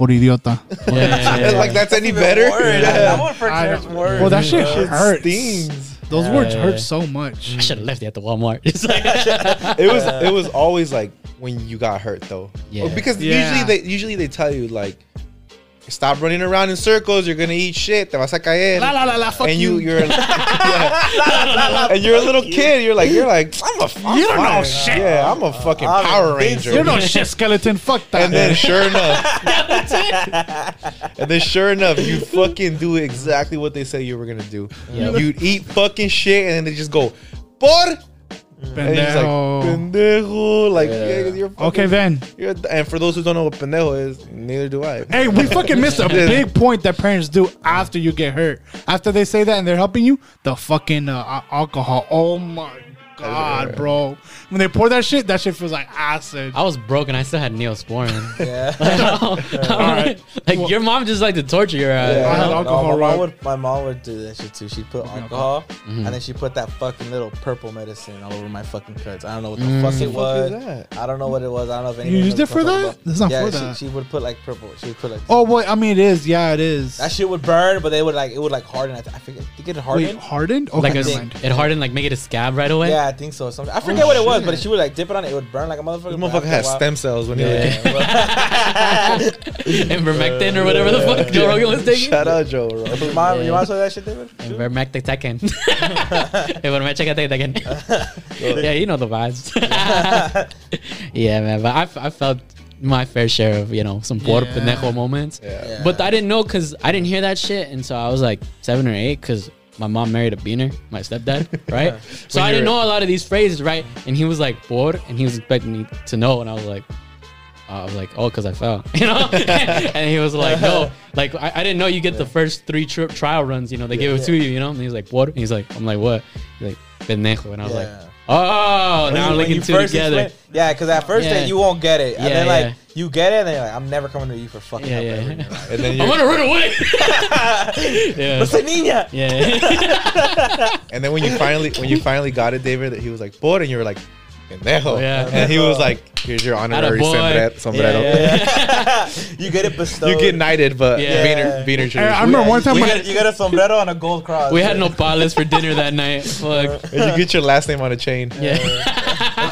"Por idiota." Yeah, yeah, yeah. like that's any Even better. worse. Yeah. That one for I church don't- Well, that shit bro. hurts. stings. Those Yeah, words yeah, hurt yeah. so much. I should have left it at the Walmart. It was it was always like when you got hurt though. Yeah. Because Yeah. usually they usually they tell you like stop running around in circles, you're gonna eat shit, te vas a caer. La la la la. Fuck and you. you, you're, yeah. and you're a little kid. You're like, you're like, I'm a, I'm You don't know shit. Yeah, I'm a fucking I'm Power invincible. Ranger. You're no shit skeleton. Fuck that. and then sure enough, and then sure enough, you fucking do exactly what they say you were gonna do. Yeah. You'd eat fucking shit, and then they just go, por. And you're like, Pendejo. pendejo. Like, Yeah. yeah, you're fucking, Okay, then. You're, and for those who don't know what pendejo is, neither do I. Hey, we fucking missed a big point that parents do after you get hurt. After they say that and they're helping you, the fucking uh, al- alcohol. Oh my god, bro! When they pour that shit, that shit feels like acid. I was broken. I still had Neosporin. Yeah. like your mom just like to torture your ass. Yeah. I had No, alcohol my, mom would, my mom would do that shit too. She'd put alcohol mm-hmm. and then she put that fucking little purple medicine all over my fucking cuts. I don't know what the mm. fuck it was. that? I don't know what it was. I don't know if You anyone used knows it for what I'm that? talking about. That's not yeah, for she, that. she would put like purple. She would put like Oh boy, I mean it is. Yeah, it is. that shit would burn, but they would like it would like harden. I, th- I think I think it Wait, hardened. hardened? Okay, Like a, never mind. it hardened, like make it a scab right away. Yeah, I think so. Something I oh, forget what it was, but shit. she would like dip it on it. It would burn like a motherfucker. This but motherfucker after a has while- stem cells when he was a kid. Yeah, Ivermectin or whatever the fuck Joe Rogan was taking. Shout out Joe, bro. well. your mom, your that shit, David. Ivermectin. Ivermectin. Yeah, you know the vibes. yeah, man. But I, I felt my fair share of you know some por Yeah. pendejo moments. Yeah. Yeah. But I didn't know because I didn't hear that shit and so I was like seven or eight because my mom married a beaner, my stepdad, right? so I didn't know a lot of these phrases, right? And he was like por, and he was expecting me to know, and I was like. uh, I was like, oh, because I fell, you know. and he was like, no, like I, I didn't know you get the first three tri- trial runs. You know, they give it to you, you know. And he's like, what? And he's like, I'm like, what? He's like, pendejo, and I was like, oh, now I'm linking you together. explain- yeah, because at first Yeah. day you won't get it, and Yeah, then like yeah. You get it, and then you're like, I'm never coming to you for fucking Yeah, help yeah. ever in your life. And then I'm gonna run away. yeah, What's the niña? yeah. and then when you finally when you finally got it, David, that he was like, "Por," and you were like, "Pendejo." Oh, yeah. And he was like, "Here's your honorary Attaboy. sombre- sombrero." Yeah, yeah. you get it bestowed. You get knighted, but Yeah. Beaner, Beaner Hey, I tradition. remember one time you, when get, you get a sombrero and a gold cross. We had no palace for dinner that night. Fuck. And you get your last name on a chain. Yeah.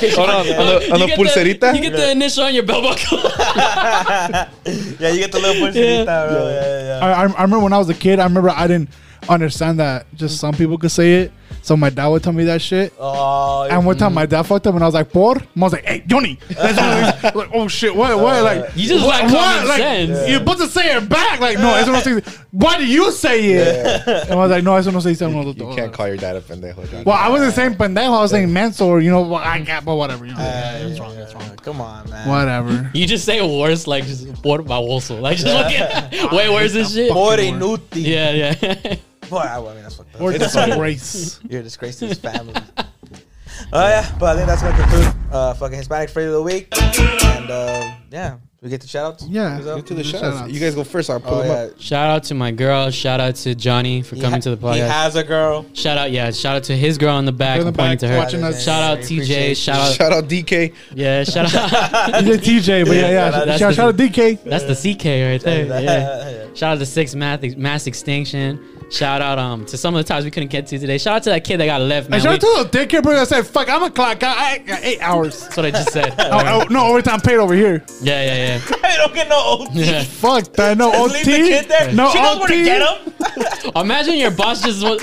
Hold on, on the, on You the get pulserita. you get the initial on your belt buckle. yeah, you get the little pulserita, bro. Yeah, yeah, yeah. I, I I remember when I was a kid, I remember I didn't understand that just some people could say it. So my dad would tell me that shit. Oh, And one time my dad fucked up and I was like, por? Mom was like, hey, Johnny. That's one like, oh shit, what, what? Like, You just what, like common Like, sense. You're supposed to say it back. Like, no, eso no se dice. Why do you say it? And I was like, no, eso no se dice. uno, You can't dos. call your dad a pendejo. Well, I wasn't saying pendejo. I was saying menso or, you know, well, I got, but whatever. You know, it's wrong. It's wrong. Come on, man. Uh, Whatever. You just say worse, like just por baboso. Like just look at way worse than shit. Por Fucking inútil. Yeah, yeah. Boy, I mean, that's fucked up. Or disgrace. You're a disgrace to his family. Oh yeah, but I think that's gonna conclude uh, fucking Hispanic Friday of the week. And uh, yeah, we get to shout outs. Yeah. Who's? Get to the Shout shots. outs. You guys go first. I'll pull Oh them yeah. up. shout out to my girl. Shout out to Johnny for He coming ha- to the podcast. He has a girl. Shout out, yeah. Shout out to his girl in the back. In the I'm pointing back, to her. watching us. Shout out We TJ. Shout out, Shout out DK. yeah. Shout out. You TJ, but yeah, yeah. That's Shout, the- shout out DK. That's the CK right there. Yeah. Yeah. Shout out to Six Mass, Mass Extinction. Shout out um to some of the times we couldn't get to today. Shout out to that kid that got left, man. And shout We- out to the daycare person that said, fuck, I'm a clock. I I got eight hours. That's what I just said. Oh, oh, no, overtime paid over here. Yeah, yeah, yeah. I don't get no OT. yeah. yeah. Fuck that. No Just OT. leave the kid there. No she knows where to OT. get him. Imagine your boss just wa-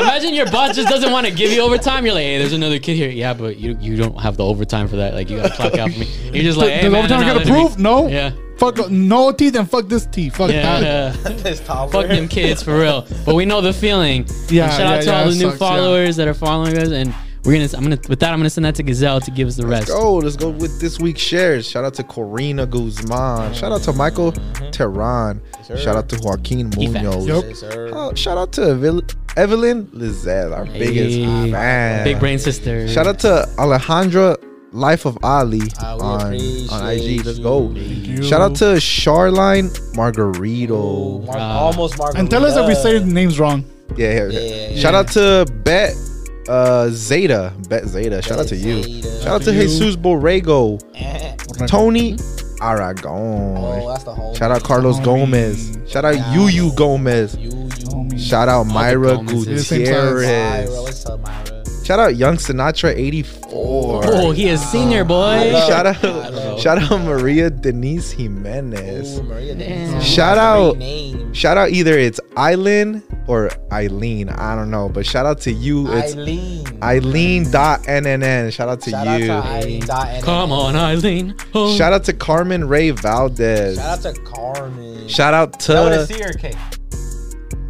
imagine your boss just doesn't want to give you overtime. You're like, hey, there's another kid here. Yeah, but you you don't have the overtime for that. Like you gotta clock out for me. You're just like, hey, Does man, overtime they're not get me- approved? No. Yeah, Fuck no teeth and fuck this teeth. Fuck yeah, that. yeah. This Tom Fuck them kids for real. But we know the feeling. Yeah, And shout yeah, out to yeah, all the that new sucks, yeah. followers that are following us, and we're gonna. I'm gonna. With that, I'm gonna send that to Gazelle to give us the rest. Go. Let's go with this week's shares. Shout out to Corina Guzman. Shout out to Michael mm-hmm. Tehran. sir. Shout out to Joaquin Munoz. Yep. Yes, sir. Oh, shout out to Evil- Evelyn Lizelle, our biggest Hey. fan. Big brain sister. Shout out to Alejandra Life of Ali on, on IG. Let's go. Shout out to Charline Oh, Margarito. Mar- Ah. almost Margarita. And tell us if we say the names wrong. Yeah, yeah, Yeah, yeah. yeah. Shout out to Bet uh, Zeta. Bet Zeta. Shout out to you. Zeta. Shout out to you. Jesus Borrego. Eh. Tony Oh, Aragon. that's the whole. Shout out Carlos Homie. Gomez. Shout out Yeah. Yuyu Gomez. You, you. Shout out Myra Gomezes. Same. Myra, Gutierrez. what's up, Myra? Shout out Young Sinatra 84. Oh, he is senior oh, boy. Shout out, shout out Maria Denise Jimenez. Ooh, Maria. Denise. Shout out- name. Shout out either it's Eileen or Eileen. I don't know, but shout out to you. It's Eileen. Eileen.nnn. Shout out to Shout out to Eileen. dot NN. Come on, Eileen. Oh. Shout out to Carmen Ray Valdez. Shout out to Carmen. Shout out That to C or a K?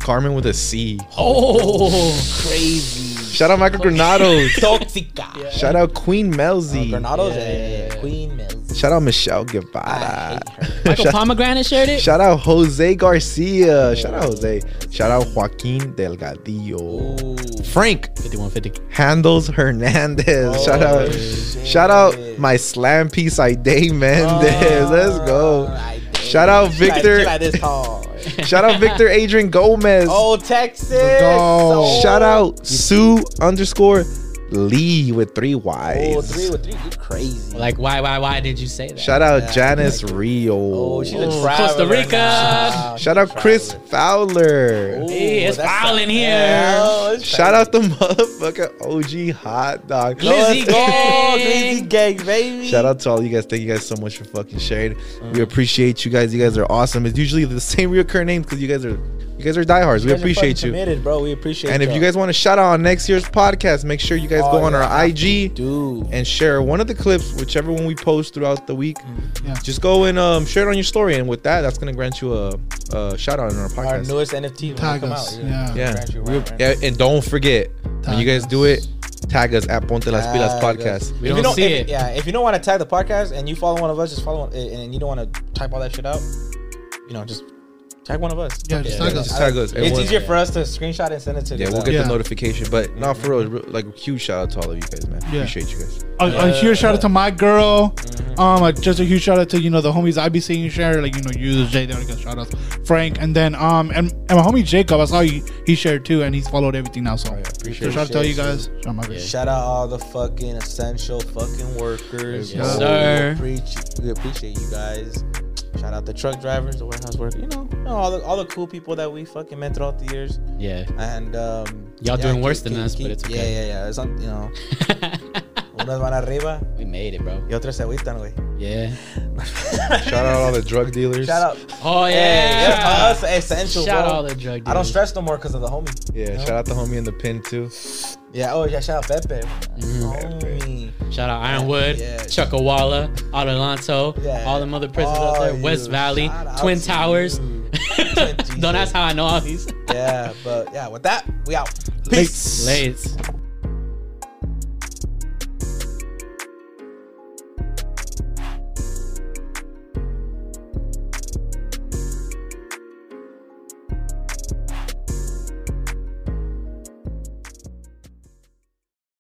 Carmen with a C. Oh. Crazy. Shout out Michael Granados. Toxica. Shout out Queen Melzy. Granados Yeah, and yeah, yeah. Queen Mills. Shout out Michelle I Guevara. Michael shout, Pomegranate shared it. shout out Jose Garcia. Shout out Jose. Shout out Joaquin Delgadillo. Ooh. Frank 5150. Handles Hernandez. Oh, shout Oh, out. shit. Shout out my slam piece Ide Mendez. Oh, Let's go. I. Shout out She like- Victor. she like this tall. Shout out Victor Adrian Gomez. Oh, Texas. Oh. Shout out Sue underscore Lee with three Y's. Oh, three with three. You crazy. Like, why, why, why did you say that? Shout out Yeah, Janice like- Rio. Oh, she's a Oh, traveler. Costa Rica. now. Shout out Chris. Fowler. Ooh, Hey, it's that's foul in here. Yeah, oh, it's Shout out the motherfucker OG hot dog. Lizzie Let's go, gang. Glizzy gang, baby. Shout out to all you guys. Thank you guys so much for fucking sharing. We appreciate you guys. You guys are awesome. It's usually the same reoccurring names because you guys are you guys are diehards. We appreciate you. Committed, bro. We appreciate. And if you guys want to shout out on next year's podcast, make sure you guys Oh, go on yeah. our IG do, and share one of the clips, whichever one we post throughout the week. Yeah. Just go and um, share it on your story, and with that, that's gonna grant you a, a shout out in our podcast. our newest NFT Tag us, out. yeah. yeah. Grant right, right. yeah, and don't forget when you guys us. do it, tag us at Ponte Las Pilas Tag podcast. us. We If don't you see if, it. Yeah, if you don't want to tag the podcast and you follow one of us, just follow one, and you don't want to type all that shit out, you know, just tag one of us. Yeah, just Yeah. tag us. Just tag us. It's Everyone- easier for us to screenshot and send it to. Yeah, the- we'll get Yeah. the notification. But not for real, re- like huge shout out to all of you guys, man. Yeah. Appreciate you guys. A, a huge shout out to my girl. Mm-hmm. Um, uh, just a huge shout out to you know the homies I be seeing you share like you know you Jay they got shout outs Frank and then um and, and my homie Jacob I saw he, he shared too and he's followed everything now so Oh, yeah, appreciate so shout out to all you guys shout out my bitch. Shout out all the fucking essential fucking workers. Yes, Yo, sir. We appreciate, we appreciate you guys. Shout out the truck drivers, the warehouse workers. You know, you know, all the all the cool people that we fucking met throughout the years. Yeah. And um, Y'all doing worse keep- than keep- us, but it's Yeah, okay. yeah, yeah. It's un, you know, we'll van arriba We made it, bro. y otros se agüitan, güey. Yeah. Shout out all the drug dealers. Shout out. Oh Hey, yeah. yeah, us, essential, Shout bro. out all the drug dealers. I don't stress no more because of the homie. Yeah, You know? shout out the homie in the pin too. Yeah, oh yeah, shout out Pepe. Mm-hmm. Homie. Shout out Ironwood, Yeah. Chuckawalla, Adelanto, Yeah. all them other prisons out All there, West you. Valley, Shout Twin Towers. you. Don't ask how I know all these. Yeah, but yeah, with that, we out. Peace. Late.